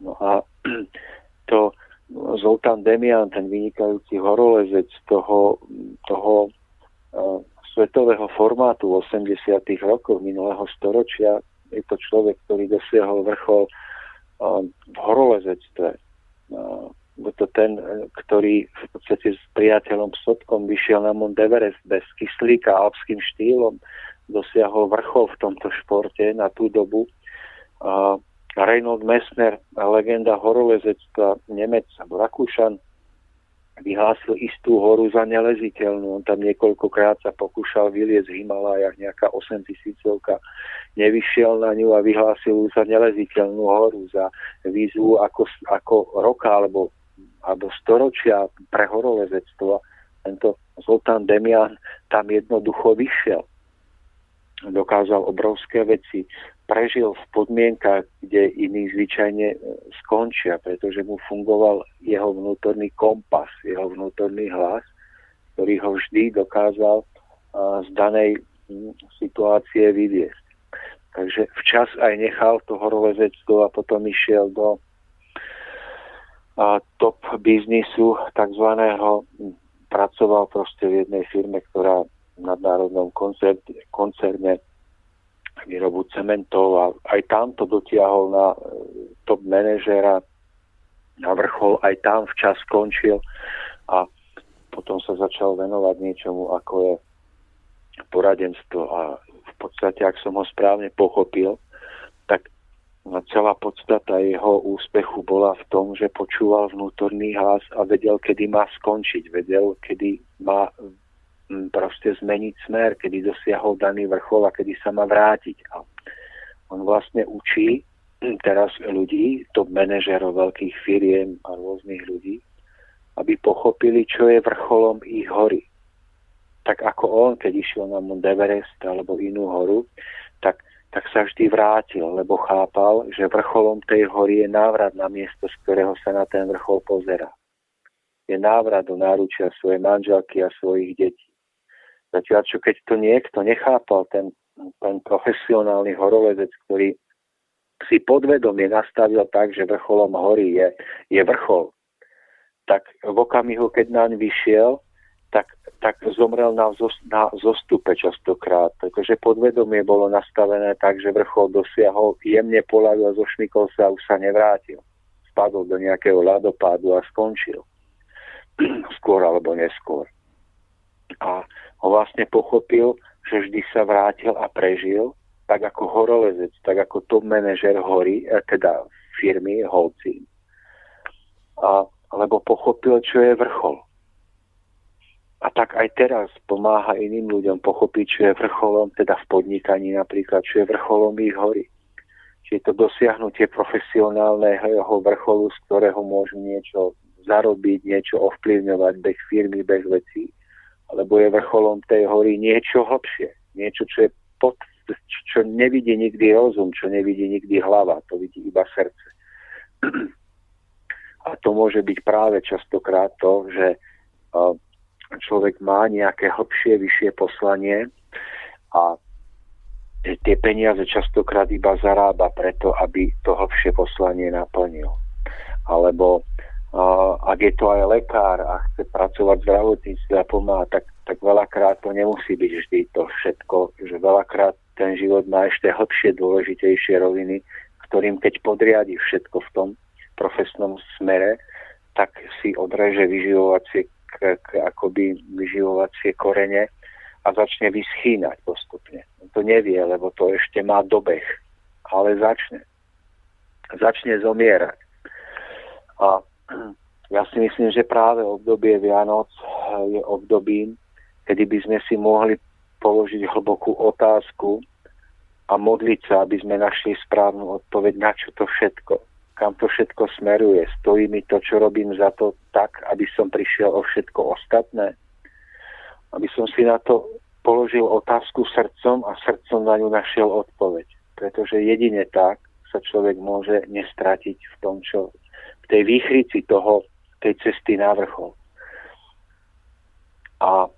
No a to Zoltán Demian, ten vynikajúci horolezec toho, toho uh, svetového formátu v 80. rokoch minulého storočia, je to človek, ktorý dosiahol vrchol uh, v horolezectve. Uh, to ten, ktorý v podstate s priateľom Sotkom vyšiel na Mount Everest bez kyslíka alpským štýlom, dosiahol vrchol v tomto športe na tú dobu. Uh, Reinhold Messner, legenda horolezectva, Nemec alebo Rakúšan, vyhlásil istú horu za neleziteľnú. On tam niekoľkokrát sa pokúšal vyliezť v Himalajach, nejaká 8 tisícovka, nevyšiel na ňu a vyhlásil za neleziteľnú horu, za výzvu ako, ako roka alebo, alebo storočia pre horolezectvo. Tento Zoltán Demian tam jednoducho vyšiel. Dokázal obrovské veci prežil v podmienkach, kde iní zvyčajne e, skončia, pretože mu fungoval jeho vnútorný kompas, jeho vnútorný hlas, ktorý ho vždy dokázal z danej situácie vyviesť. Takže včas aj nechal to horolezectvo a potom išiel do top biznisu takzvaného, pracoval proste v jednej firme, ktorá nadnárodnom koncerne výrobu cementov a aj tam to dotiahol na e, top manažera na vrchol, aj tam včas skončil a potom sa začal venovať niečomu, ako je poradenstvo. A v podstate, ak som ho správne pochopil, tak celá podstata jeho úspechu bola v tom, že počúval vnútorný hlas a vedel, kedy má skončiť, vedel, kedy má proste zmeniť smer, kedy dosiahol daný vrchol a kedy sa má vrátiť. A on vlastne učí teraz ľudí, top manažerov veľkých firiem a rôznych ľudí, aby pochopili, čo je vrcholom ich hory. Tak ako on, keď išiel na Mount Everest alebo inú horu, tak, tak sa vždy vrátil, lebo chápal, že vrcholom tej hory je návrat na miesto, z ktorého sa na ten vrchol pozera. Je návrat do náručia svojej manželky a svojich detí. Zatiaľ, čo keď to niekto nechápal, ten, ten profesionálny horovedec, ktorý si podvedomie nastavil tak, že vrcholom hory je, je vrchol, tak v okamihu, keď naň vyšiel, tak, tak zomrel na, na zostupe častokrát, pretože podvedomie bolo nastavené tak, že vrchol dosiahol, jemne polavil, zošmykol sa a už sa nevrátil. Spadol do nejakého ľadopádu a skončil. Skôr alebo neskôr. A vlastne pochopil, že vždy sa vrátil a prežil, tak ako horolezec, tak ako top manažer hory, e, teda firmy, holci. A, lebo pochopil, čo je vrchol. A tak aj teraz pomáha iným ľuďom pochopiť, čo je vrcholom, teda v podnikaní napríklad, čo je vrcholom ich hory. Čiže to dosiahnutie profesionálneho vrcholu, z ktorého môžu niečo zarobiť, niečo ovplyvňovať bez firmy, bez vecí lebo je vrcholom tej hory niečo hlbšie, niečo, čo je pod, čo nevidí nikdy rozum, čo nevidí nikdy hlava, to vidí iba srdce. A to môže byť práve častokrát to, že človek má nejaké hlbšie, vyššie poslanie a tie peniaze častokrát iba zarába preto, aby to hlbšie poslanie naplnil. Alebo ak je to aj lekár a chce pracovať v zdravotníctve a pomáha, tak, tak veľakrát to nemusí byť vždy to všetko, že veľakrát ten život má ešte hlbšie, dôležitejšie roviny, ktorým keď podriadi všetko v tom profesnom smere, tak si odreže vyživovacie, k, k, akoby vyživovacie korene a začne vyschýnať postupne. On to nevie, lebo to ešte má dobeh, ale začne. Začne zomierať. A ja si myslím, že práve obdobie Vianoc je obdobím, kedy by sme si mohli položiť hlbokú otázku a modliť sa, aby sme našli správnu odpoveď na čo to všetko. Kam to všetko smeruje? Stojí mi to, čo robím za to tak, aby som prišiel o všetko ostatné? Aby som si na to položil otázku srdcom a srdcom na ňu našiel odpoveď. Pretože jedine tak sa človek môže nestratiť v tom, čo tej výchrici toho, tej cesty na vrchol. A,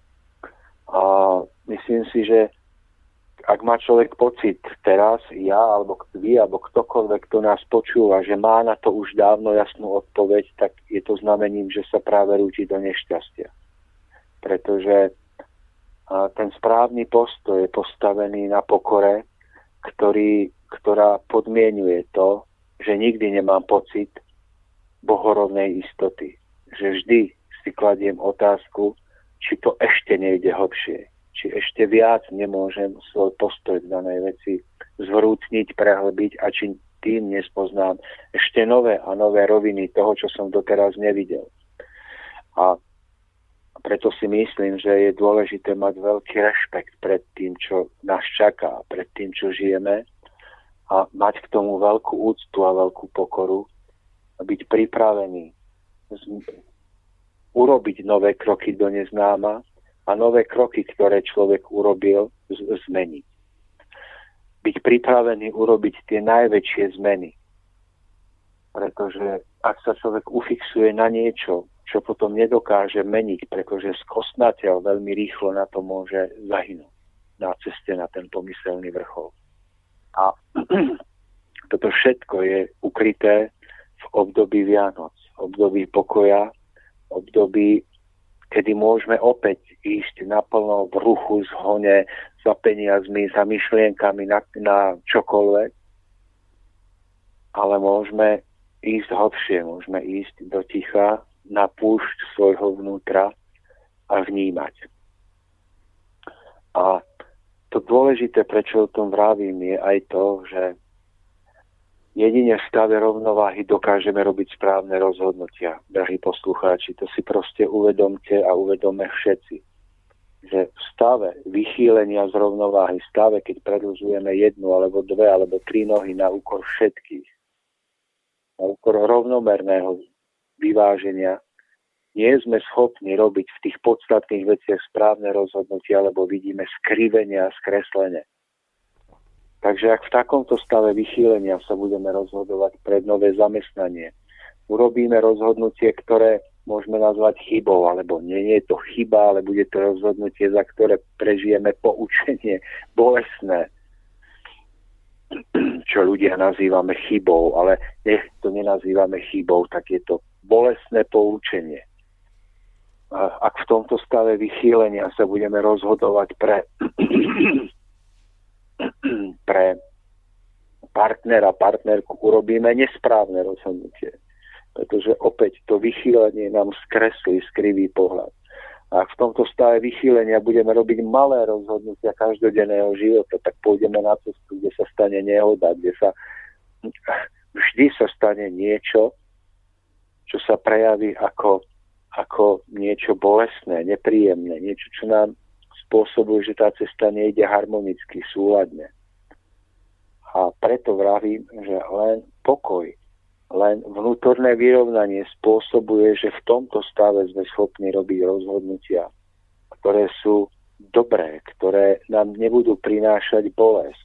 a myslím si, že ak má človek pocit teraz, ja alebo vy, alebo ktokoľvek, kto nás počúva, že má na to už dávno jasnú odpoveď, tak je to znamením, že sa práve rúti do nešťastia. Pretože ten správny postoj je postavený na pokore, ktorý, ktorá podmienuje to, že nikdy nemám pocit bohorovnej istoty. Že vždy si kladiem otázku, či to ešte nejde hlbšie či ešte viac nemôžem svoj postoj k danej veci zvrúcniť, prehlbiť a či tým nespoznám ešte nové a nové roviny toho, čo som doteraz nevidel. A preto si myslím, že je dôležité mať veľký rešpekt pred tým, čo nás čaká, pred tým, čo žijeme a mať k tomu veľkú úctu a veľkú pokoru byť pripravený urobiť nové kroky do neznáma a nové kroky, ktoré človek urobil, zmeniť. Byť pripravený urobiť tie najväčšie zmeny. Pretože ak sa človek ufixuje na niečo, čo potom nedokáže meniť, pretože skosnateľ veľmi rýchlo na to môže zahynúť na ceste na ten pomyselný vrchol. A toto všetko je ukryté období Vianoc, období pokoja, období kedy môžeme opäť ísť naplno v ruchu, zhone, za peniazmi, za myšlienkami na, na čokoľvek, ale môžeme ísť hlbšie, môžeme ísť do ticha, na púšť svojho vnútra a vnímať. A to dôležité, prečo o tom vravím, je aj to, že jedine v stave rovnováhy dokážeme robiť správne rozhodnutia, drahí poslucháči. To si proste uvedomte a uvedome všetci. Že v stave vychýlenia z rovnováhy, v stave, keď predlžujeme jednu alebo dve alebo tri nohy na úkor všetkých, na úkor rovnomerného vyváženia, nie sme schopní robiť v tých podstatných veciach správne rozhodnutia, lebo vidíme skrivenia a skreslenie Takže ak v takomto stave vychýlenia sa budeme rozhodovať pred nové zamestnanie, urobíme rozhodnutie, ktoré môžeme nazvať chybou, alebo nie, je to chyba, ale bude to rozhodnutie, za ktoré prežijeme poučenie bolestné, čo ľudia nazývame chybou, ale nech to nenazývame chybou, tak je to bolestné poučenie. Ak v tomto stave vychýlenia sa budeme rozhodovať pre pre partnera, partnerku urobíme nesprávne rozhodnutie. Pretože opäť to vychýlenie nám skreslí skrivý pohľad. A v tomto stave vychýlenia budeme robiť malé rozhodnutia každodenného života, tak pôjdeme na cestu, kde sa stane nehoda, kde sa vždy sa stane niečo, čo sa prejaví ako, ako niečo bolestné, nepríjemné, niečo, čo nám spôsobuje, že tá cesta nejde harmonicky, súladne. A preto vravím, že len pokoj, len vnútorné vyrovnanie spôsobuje, že v tomto stave sme schopní robiť rozhodnutia, ktoré sú dobré, ktoré nám nebudú prinášať bolesť,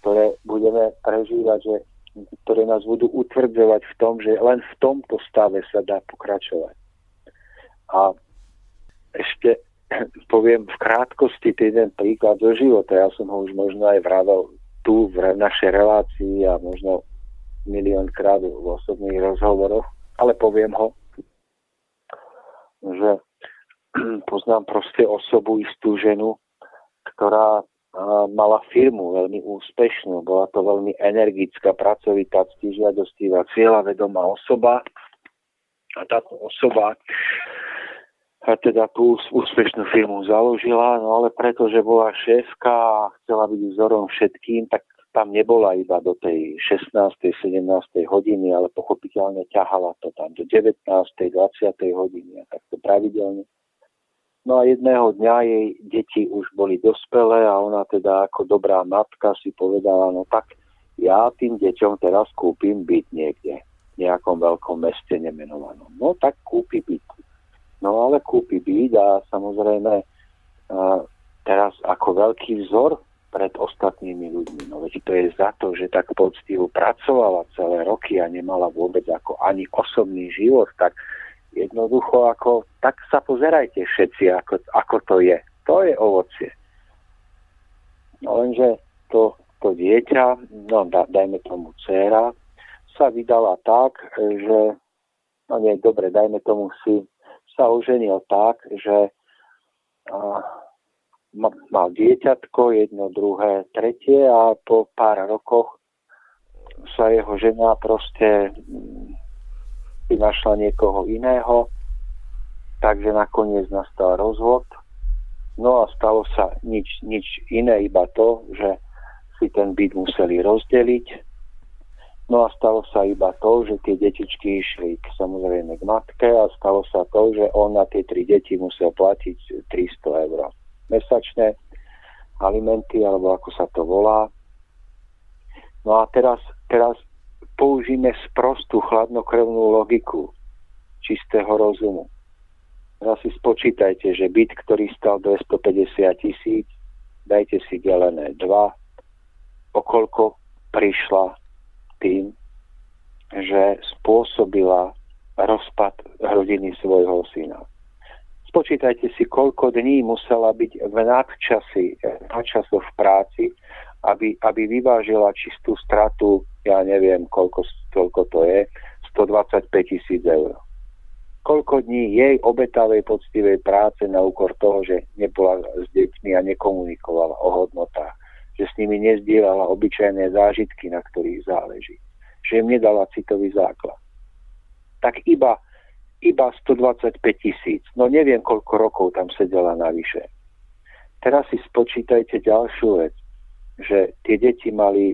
ktoré budeme prežívať, že, ktoré nás budú utvrdzovať v tom, že len v tomto stave sa dá pokračovať. A ešte poviem v krátkosti jeden príklad zo života. Ja som ho už možno aj vravel tu v našej relácii a možno miliónkrát v osobných rozhovoroch, ale poviem ho, že poznám proste osobu, istú ženu, ktorá mala firmu veľmi úspešnú, bola to veľmi energická, pracovitá, ctižiadostivá, cieľavedomá osoba. A táto osoba teda tú úspešnú firmu založila, no ale pretože bola šéfka a chcela byť vzorom všetkým, tak tam nebola iba do tej 16. 17. hodiny, ale pochopiteľne ťahala to tam do 19. 20. hodiny a takto pravidelne. No a jedného dňa jej deti už boli dospelé a ona teda ako dobrá matka si povedala, no tak ja tým deťom teraz kúpim byt niekde, v nejakom veľkom meste nemenovanom. No tak kúpi byt No ale kúpi byt a samozrejme teraz ako veľký vzor pred ostatnými ľuďmi. No veď to je za to, že tak poctivo pracovala celé roky a nemala vôbec ako ani osobný život, tak Jednoducho, ako, tak sa pozerajte všetci, ako, ako to je. To je ovocie. No lenže to, to dieťa, no da, dajme tomu dcera, sa vydala tak, že, no nie, dobre, dajme tomu si, sa oženil tak, že mal dieťatko, jedno, druhé, tretie a po pár rokoch sa jeho žena proste si našla niekoho iného, takže nakoniec nastal rozvod. No a stalo sa nič, nič iné, iba to, že si ten byt museli rozdeliť. No a stalo sa iba to, že tie detičky išli k, samozrejme k matke a stalo sa to, že on na tie tri deti musel platiť 300 eur mesačne alimenty, alebo ako sa to volá. No a teraz, teraz použijeme sprostú chladnokrvnú logiku čistého rozumu. Teraz si spočítajte, že byt, ktorý stal 250 tisíc, dajte si delené 2, okolko prišla tým, že spôsobila rozpad rodiny svojho syna. Spočítajte si, koľko dní musela byť v nadčasy, nadčasoch v práci, aby, aby vyvážila čistú stratu, ja neviem, koľko, koľko to je, 125 tisíc eur. Koľko dní jej obetavej poctivej práce na úkor toho, že nebola s deťmi a nekomunikovala o hodnotách, že s nimi nezdielala obyčajné zážitky, na ktorých záleží, že im nedala citový základ. Tak iba, iba 125 tisíc, no neviem, koľko rokov tam sedela navyše. Teraz si spočítajte ďalšiu vec že tie deti mali,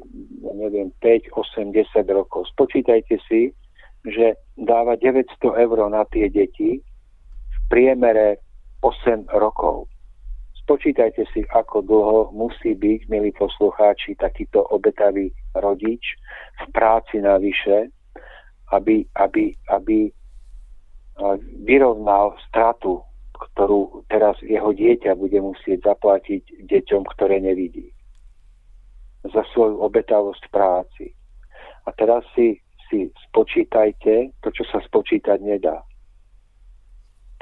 neviem, 5, 8, 10 rokov. Spočítajte si, že dáva 900 eur na tie deti v priemere 8 rokov. Spočítajte si, ako dlho musí byť, milí poslucháči, takýto obetavý rodič v práci navyše, aby, aby, aby vyrovnal stratu, ktorú teraz jeho dieťa bude musieť zaplatiť deťom, ktoré nevidí za svoju obetavosť práci. A teraz si, si spočítajte to, čo sa spočítať nedá.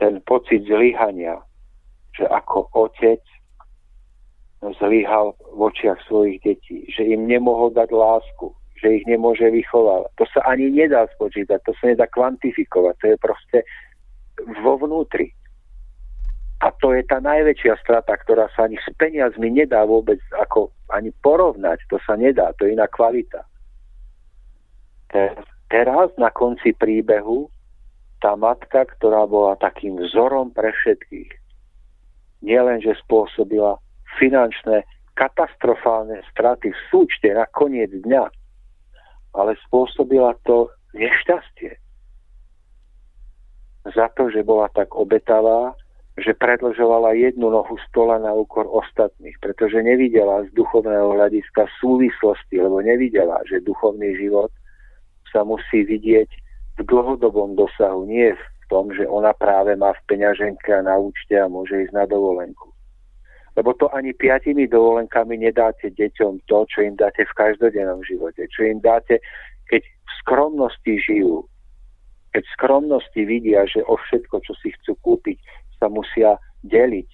Ten pocit zlyhania, že ako otec zlyhal v očiach svojich detí, že im nemohol dať lásku, že ich nemôže vychovať. To sa ani nedá spočítať, to sa nedá kvantifikovať, to je proste vo vnútri. A to je tá najväčšia strata, ktorá sa ani s peniazmi nedá vôbec ako ani porovnať. To sa nedá, to je iná kvalita. Teraz na konci príbehu tá matka, ktorá bola takým vzorom pre všetkých, nielenže spôsobila finančné katastrofálne straty v súčte na koniec dňa, ale spôsobila to nešťastie. Za to, že bola tak obetavá, že predlžovala jednu nohu stola na úkor ostatných, pretože nevidela z duchovného hľadiska súvislosti, lebo nevidela, že duchovný život sa musí vidieť v dlhodobom dosahu, nie v tom, že ona práve má v peňaženke a na účte a môže ísť na dovolenku. Lebo to ani piatimi dovolenkami nedáte deťom to, čo im dáte v každodennom živote, čo im dáte, keď v skromnosti žijú, keď v skromnosti vidia, že o všetko, čo si chcú kúpiť, sa musia deliť.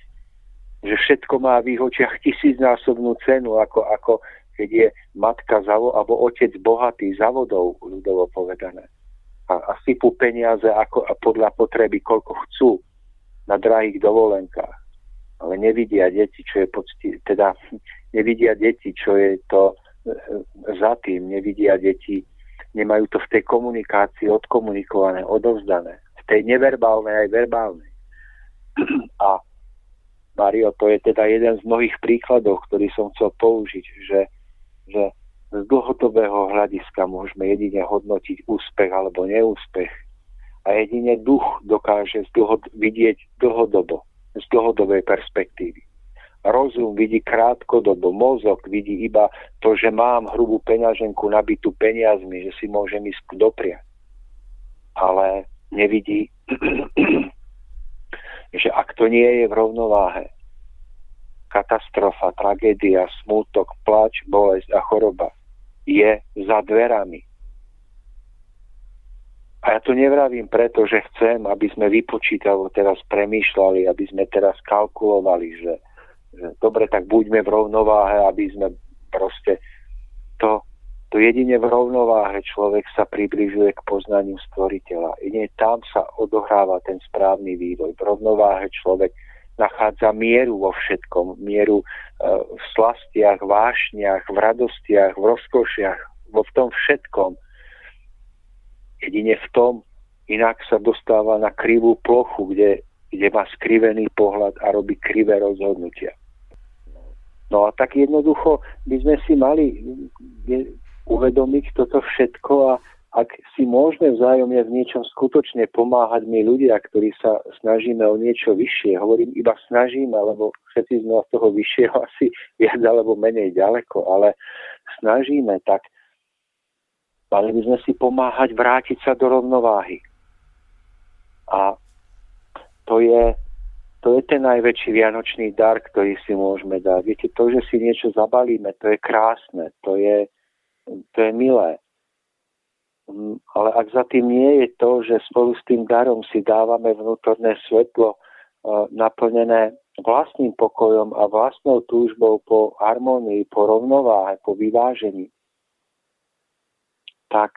Že všetko má v ich očiach tisícnásobnú cenu, ako, ako keď je matka zavo, alebo otec bohatý závodov, ľudovo povedané. A, a sypú peniaze ako, a podľa potreby, koľko chcú na drahých dovolenkách. Ale nevidia deti, čo je pocti, teda nevidia deti, čo je to e, za tým, nevidia deti, nemajú to v tej komunikácii odkomunikované, odovzdané. V tej neverbálnej aj verbálnej. A Mario, to je teda jeden z mnohých príkladov, ktorý som chcel použiť, že, že z dlhodobého hľadiska môžeme jedine hodnotiť úspech alebo neúspech. A jedine duch dokáže z dlho, vidieť dlhodobo, z dlhodobej perspektívy. Rozum vidí krátkodobo, mozog vidí iba to, že mám hrubú peňaženku nabitú peniazmi, že si môžem ísť dopriať. Ale nevidí že ak to nie je v rovnováhe, katastrofa, tragédia, smútok, plač, bolesť a choroba je za dverami. A ja to nevravím preto, že chcem, aby sme vypočítavo teraz premýšľali, aby sme teraz kalkulovali, že, že dobre, tak buďme v rovnováhe, aby sme proste to, to jedine v rovnováhe človek sa približuje k poznaniu stvoriteľa. Jedine tam sa odohráva ten správny vývoj. V rovnováhe človek nachádza mieru vo všetkom. Mieru e, v slastiach, vášniach, v radostiach, v rozkošiach, vo v tom všetkom jedine v tom, inak sa dostáva na krivú plochu, kde, kde má skrivený pohľad a robí krivé rozhodnutia. No a tak jednoducho by sme si mali uvedomiť toto všetko a ak si môžeme vzájomne v niečom skutočne pomáhať my ľudia, ktorí sa snažíme o niečo vyššie, hovorím iba snažíme, lebo všetci sme od toho vyššieho asi viac alebo menej ďaleko, ale snažíme, tak Mali by sme si pomáhať vrátiť sa do rovnováhy. A to je, to je ten najväčší vianočný dar, ktorý si môžeme dať. Viete, to, že si niečo zabalíme, to je krásne, to je, to je milé. Mm, ale ak za tým nie je to, že spolu s tým darom si dávame vnútorné svetlo e, naplnené vlastným pokojom a vlastnou túžbou po harmonii, po rovnováhe, po vyvážení, tak,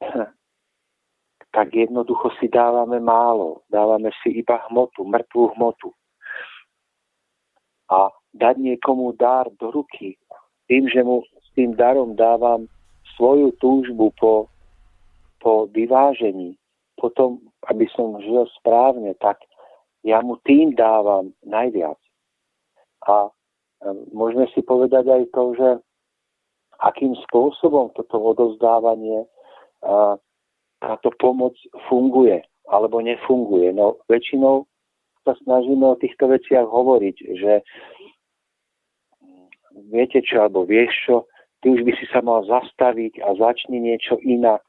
tak jednoducho si dávame málo. Dávame si iba hmotu, mŕtvú hmotu. A dať niekomu dar do ruky, tým, že mu s tým darom dávam svoju túžbu po, po vyvážení, potom, aby som žil správne, tak ja mu tým dávam najviac. A môžeme si povedať aj to, že akým spôsobom toto odozdávanie a táto pomoc funguje alebo nefunguje. No väčšinou sa snažíme o týchto veciach hovoriť, že viete čo, alebo vieš čo, ty už by si sa mal zastaviť a začni niečo inak.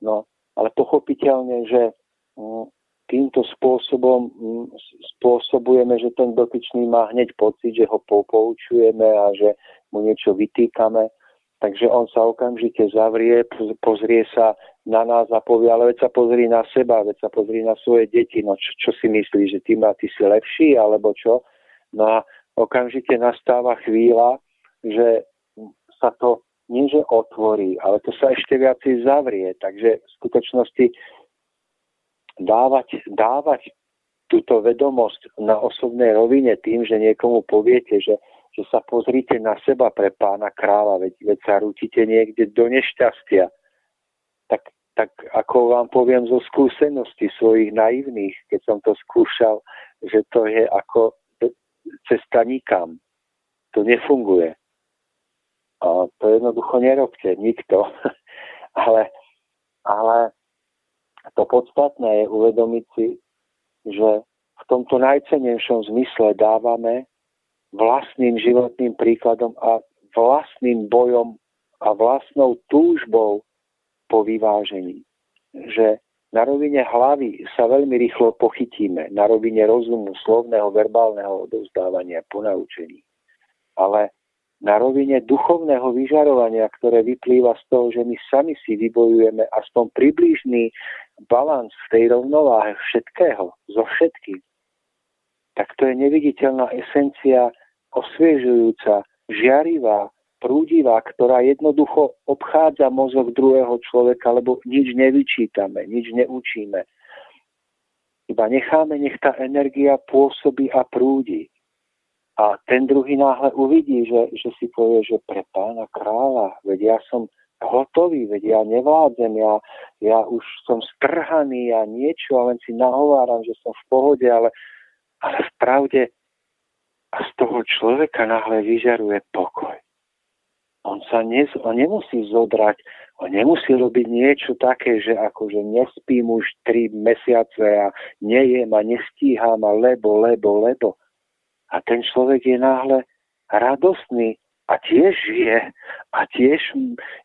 No, ale pochopiteľne, že mm, týmto spôsobom mm, spôsobujeme, že ten dotyčný má hneď pocit, že ho poučujeme a že mu niečo vytýkame Takže on sa okamžite zavrie, pozrie sa na nás a povie, ale veď sa pozri na seba, veď sa pozri na svoje deti, no čo, čo si myslíš, že ty, ma, ty si lepší, alebo čo? No a okamžite nastáva chvíľa, že sa to nie že otvorí, ale to sa ešte viacej zavrie. Takže v skutočnosti dávať, dávať túto vedomosť na osobnej rovine tým, že niekomu poviete, že že sa pozrite na seba pre pána kráľa, veď, veď sa rútite niekde do nešťastia. Tak, tak ako vám poviem zo skúseností svojich naivných, keď som to skúšal, že to je ako cesta nikam. To nefunguje. A to jednoducho nerobte, nikto. ale, ale to podstatné je uvedomiť si, že v tomto najcenejšom zmysle dávame vlastným životným príkladom a vlastným bojom a vlastnou túžbou po vyvážení. Že na rovine hlavy sa veľmi rýchlo pochytíme, na rovine rozumu, slovného, verbálneho odovzdávania, ponaučení. Ale na rovine duchovného vyžarovania, ktoré vyplýva z toho, že my sami si vybojujeme aspoň približný balans v tej rovnováhe všetkého, zo všetkým, tak to je neviditeľná esencia osviežujúca, žiarivá, prúdivá, ktorá jednoducho obchádza mozog druhého človeka, lebo nič nevyčítame, nič neučíme. Iba necháme, nech tá energia pôsobí a prúdi. A ten druhý náhle uvidí, že, že si povie, že pre pána kráľa, veď ja som hotový, veď ja nevládzem, ja, ja už som strhaný, ja niečo, a len si nahováram, že som v pohode, ale, ale v pravde a z toho človeka náhle vyžaruje pokoj. On sa nes, on nemusí zodrať, on nemusí robiť niečo také, že akože nespím už tri mesiace a nejem a nestíham a lebo, lebo, lebo. A ten človek je náhle radostný a tiež je a tiež,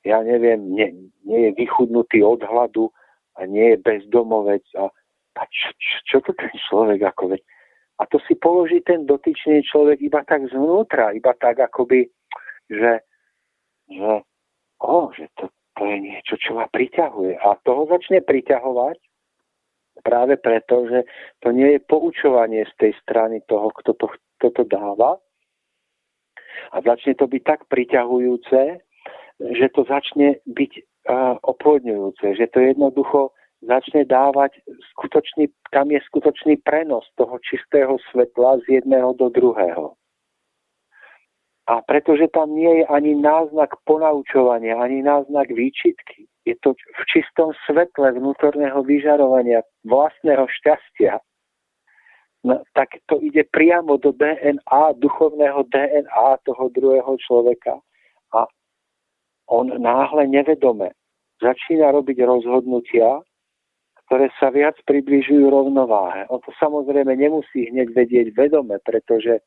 ja neviem, nie, nie je vychudnutý od hladu a nie je bezdomovec a, a čo, čo, čo to ten človek ako veď a to si položí ten dotyčný človek iba tak zvnútra, iba tak akoby, že, že, o, že to, to je nie, niečo, čo ma priťahuje. A toho začne priťahovať práve preto, že to nie je poučovanie z tej strany toho, kto to, kto to dáva. A začne to byť tak priťahujúce, že to začne byť uh, oplodňujúce, že to jednoducho začne dávať skutočný, tam je skutočný prenos toho čistého svetla z jedného do druhého. A pretože tam nie je ani náznak ponaučovania, ani náznak výčitky, je to v čistom svetle vnútorného vyžarovania vlastného šťastia, tak to ide priamo do DNA, duchovného DNA toho druhého človeka. A on náhle nevedome začína robiť rozhodnutia, ktoré sa viac približujú rovnováhe. On to samozrejme nemusí hneď vedieť vedome, pretože,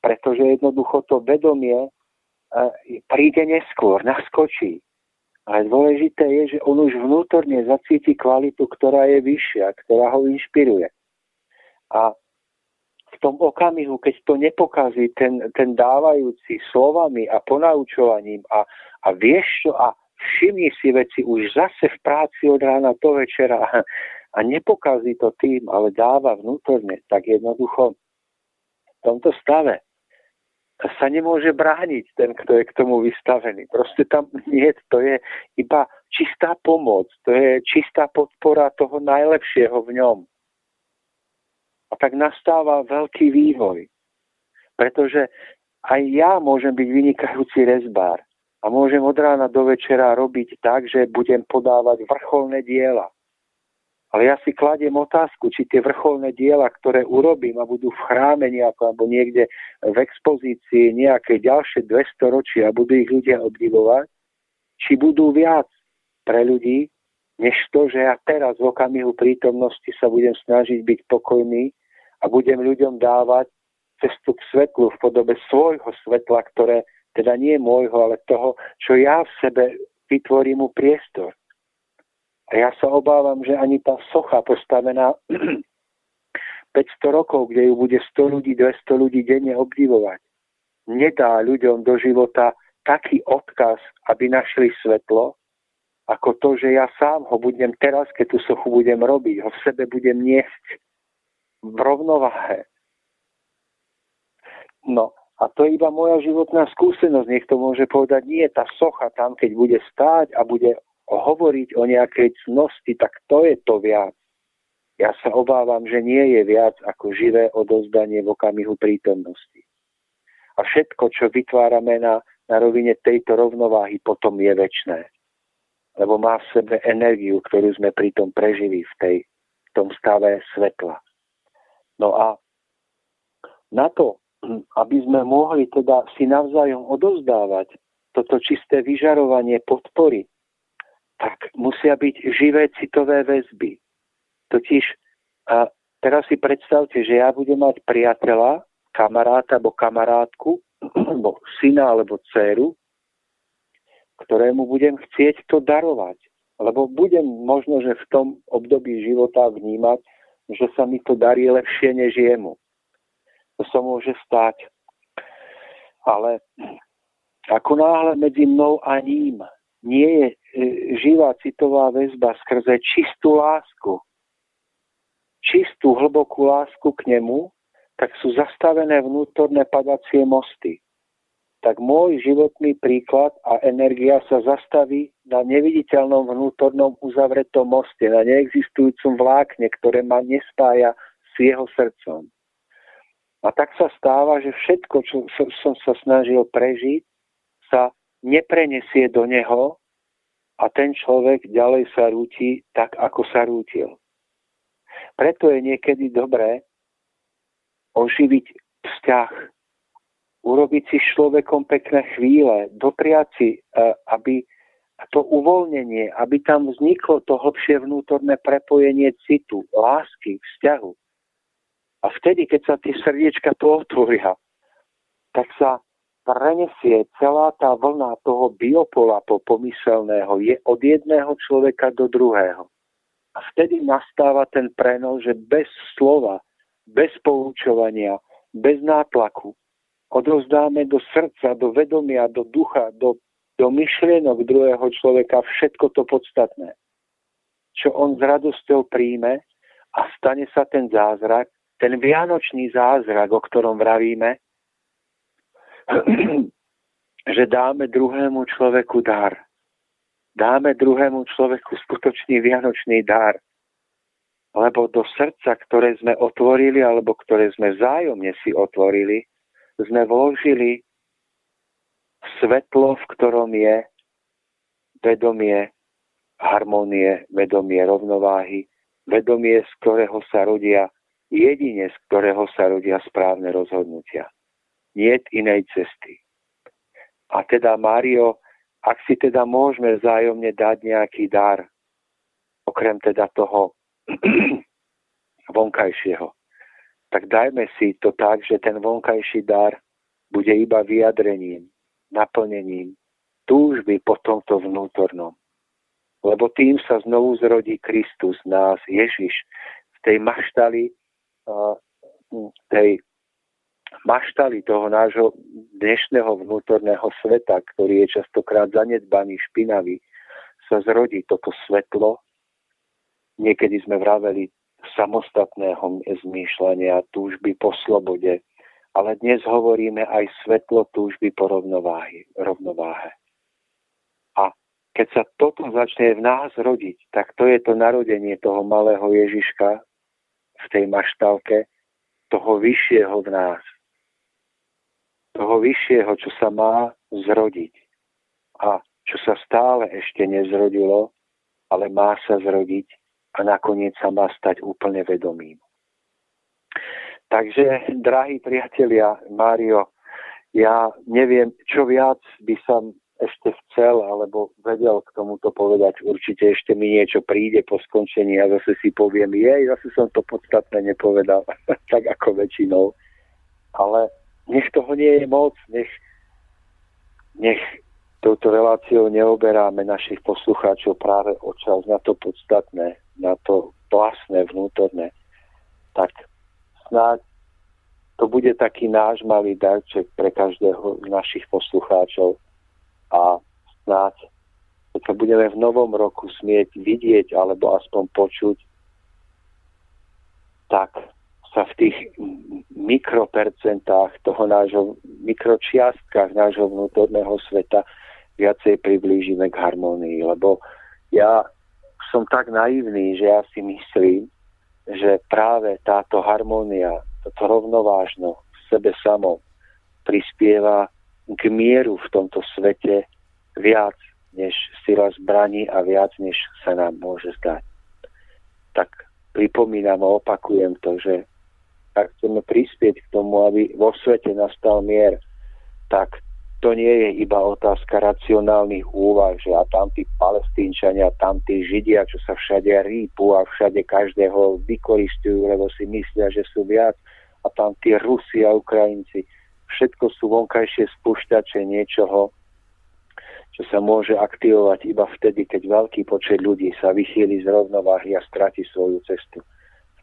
pretože jednoducho to vedomie e, príde neskôr, naskočí. Ale dôležité je, že on už vnútorne zacíti kvalitu, ktorá je vyššia, ktorá ho inšpiruje. A v tom okamihu, keď to nepokazí ten, ten dávajúci slovami a ponaučovaním a, a vieš čo a všimni si veci už zase v práci od rána do večera a nepokazí to tým, ale dáva vnútorne, tak jednoducho v tomto stave sa nemôže brániť ten, kto je k tomu vystavený. Proste tam nie, to je iba čistá pomoc, to je čistá podpora toho najlepšieho v ňom. A tak nastáva veľký vývoj. Pretože aj ja môžem byť vynikajúci rezbár a môžem od rána do večera robiť tak, že budem podávať vrcholné diela. Ale ja si kladiem otázku, či tie vrcholné diela, ktoré urobím a budú v chráme nejako, alebo niekde v expozícii nejaké ďalšie 200 ročia a budú ich ľudia obdivovať, či budú viac pre ľudí, než to, že ja teraz v okamihu prítomnosti sa budem snažiť byť pokojný a budem ľuďom dávať cestu k svetlu v podobe svojho svetla, ktoré teda nie môjho, ale toho, čo ja v sebe vytvorím mu priestor. A ja sa obávam, že ani tá socha postavená 500 rokov, kde ju bude 100 ľudí, 200 ľudí denne obdivovať, nedá ľuďom do života taký odkaz, aby našli svetlo, ako to, že ja sám ho budem teraz, keď tú sochu budem robiť, ho v sebe budem niesť v rovnováhe. No a to je iba moja životná skúsenosť. Niekto môže povedať, nie, tá socha tam, keď bude stáť a bude hovoriť o nejakej cnosti, tak to je to viac. Ja sa obávam, že nie je viac ako živé odozdanie v okamihu prítomnosti. A všetko, čo vytvárame na, na rovine tejto rovnováhy, potom je väčné. Lebo má v sebe energiu, ktorú sme pritom prežili v, tej, v tom stave svetla. No a na to, aby sme mohli teda si navzájom odozdávať toto čisté vyžarovanie podpory, tak musia byť živé citové väzby. Totiž a teraz si predstavte, že ja budem mať priateľa, kamaráta alebo kamarátku, alebo syna alebo dceru, ktorému budem chcieť to darovať. Lebo budem možno, že v tom období života vnímať, že sa mi to darí lepšie než jemu. To sa môže stať. Ale ako náhle medzi mnou a ním nie je e, živá citová väzba skrze čistú lásku, čistú hlbokú lásku k nemu, tak sú zastavené vnútorné padacie mosty. Tak môj životný príklad a energia sa zastaví na neviditeľnom vnútornom uzavretom moste, na neexistujúcom vlákne, ktoré ma nespája s jeho srdcom. A tak sa stáva, že všetko, čo som sa snažil prežiť, sa neprenesie do neho a ten človek ďalej sa rúti tak, ako sa rútil. Preto je niekedy dobré oživiť vzťah, urobiť si človekom pekné chvíle, dopriať si, e, aby to uvoľnenie, aby tam vzniklo to hlbšie vnútorné prepojenie citu, lásky, vzťahu. A vtedy, keď sa tie srdiečka pootvoria, tak sa prenesie celá tá vlna toho biopola pomyselného je od jedného človeka do druhého. A vtedy nastáva ten prenos, že bez slova, bez poučovania, bez nátlaku odovzdáme do srdca, do vedomia, do ducha, do, do myšlienok druhého človeka všetko to podstatné, čo on s radosťou príjme a stane sa ten zázrak, ten vianočný zázrak, o ktorom vravíme, že dáme druhému človeku dar. Dáme druhému človeku skutočný vianočný dar. Lebo do srdca, ktoré sme otvorili, alebo ktoré sme vzájomne si otvorili, sme vložili svetlo, v ktorom je vedomie harmonie, vedomie rovnováhy, vedomie, z ktorého sa rodia, jedine z ktorého sa rodia správne rozhodnutia. Nie inej cesty. A teda, Mário, ak si teda môžeme vzájomne dať nejaký dar, okrem teda toho vonkajšieho, tak dajme si to tak, že ten vonkajší dar bude iba vyjadrením, naplnením túžby po tomto vnútornom. Lebo tým sa znovu zrodí Kristus nás, Ježiš, v tej maštali, tej maštali toho nášho dnešného vnútorného sveta, ktorý je častokrát zanedbaný, špinavý, sa zrodí toto svetlo. Niekedy sme vraveli samostatného zmýšľania, túžby po slobode, ale dnes hovoríme aj svetlo túžby po rovnováhe. rovnováhe. A keď sa toto začne v nás rodiť, tak to je to narodenie toho malého Ježiška v tej maštálke, toho vyššieho v nás. Toho vyššieho, čo sa má zrodiť. A čo sa stále ešte nezrodilo, ale má sa zrodiť a nakoniec sa má stať úplne vedomým. Takže, drahí priatelia, Mário, ja neviem, čo viac by som ešte chcel alebo vedel k tomuto povedať. Určite ešte mi niečo príde po skončení a zase si poviem, jej, zase som to podstatné nepovedal, tak ako väčšinou. Ale nech toho nie je moc, nech, nech touto reláciou neoberáme našich poslucháčov práve o čas na to podstatné, na to vlastné, vnútorné. Tak snáď to bude taký náš malý darček pre každého z našich poslucháčov a snáď, keď budeme v novom roku smieť vidieť alebo aspoň počuť, tak sa v tých mikropercentách toho nášho, mikročiastkách nášho vnútorného sveta viacej priblížime k harmonii, lebo ja som tak naivný, že ja si myslím, že práve táto harmónia, toto rovnovážno v sebe samom prispieva k mieru v tomto svete viac než sila zbraní a viac než sa nám môže zdať. Tak pripomínam a opakujem to, že ak chceme prispieť k tomu, aby vo svete nastal mier, tak to nie je iba otázka racionálnych úvah, že a tam tí palestínčania, tam tí židia, čo sa všade rýpu a všade každého vykoristujú, lebo si myslia, že sú viac a tam tí Rusi a Ukrajinci. Všetko sú vonkajšie spúšťače niečoho, čo sa môže aktivovať iba vtedy, keď veľký počet ľudí sa vychýli z rovnováhy a stratí svoju cestu.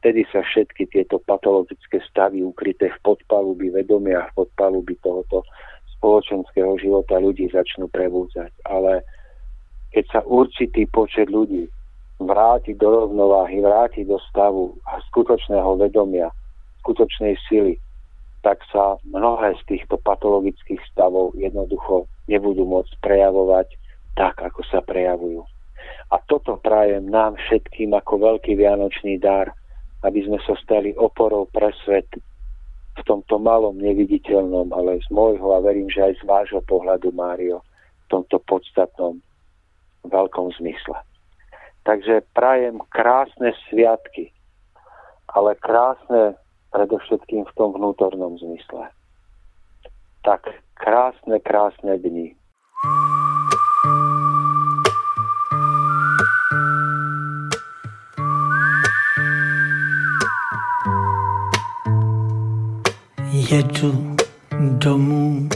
Vtedy sa všetky tieto patologické stavy ukryté v podpalubi vedomia, v podpalubi tohoto spoločenského života ľudí začnú prebúdzať. Ale keď sa určitý počet ľudí vráti do rovnováhy, vráti do stavu a skutočného vedomia, skutočnej sily, tak sa mnohé z týchto patologických stavov jednoducho nebudú môcť prejavovať tak, ako sa prejavujú. A toto prajem nám všetkým ako veľký vianočný dar, aby sme sa stali oporou pre svet v tomto malom neviditeľnom, ale z môjho a verím, že aj z vášho pohľadu, Mário, v tomto podstatnom veľkom zmysle. Takže prajem krásne sviatky, ale krásne predovšetkým v tom vnútornom zmysle. Tak krásne, krásne dni. Jedu domů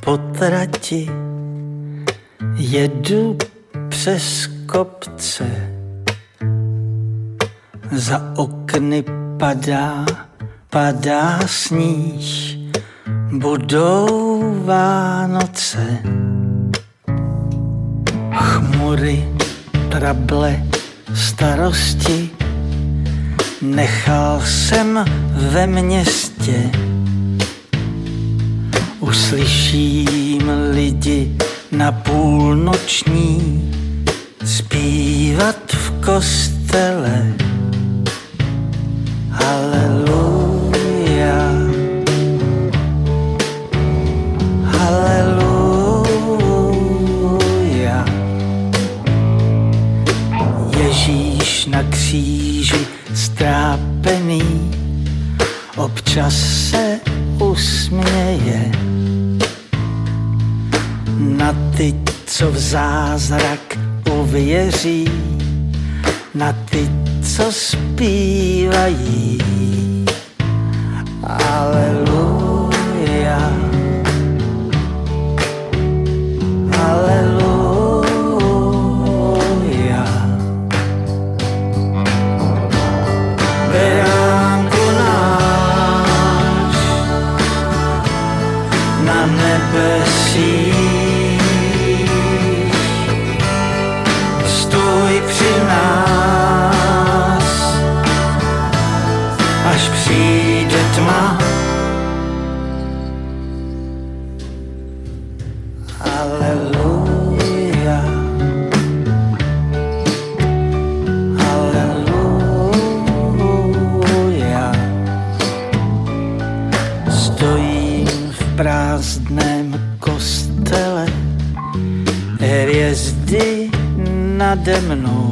po trati, jedu přes kopce. Za okny padá, padá sníh, budou Vánoce. chmury, trable, starosti. Nechal jsem ve městě, uslyším lidi na půlnoční zpívat v kostele. Haleluja. Haleluja. Ježíš na kříži strápený občas se usměje na ty, co v zázrak uvěří, na ty, co zpívají. Až přijde tma. Aleluja. Aleluja. Stojím v prázdném kostele, hvězdy nade mnou.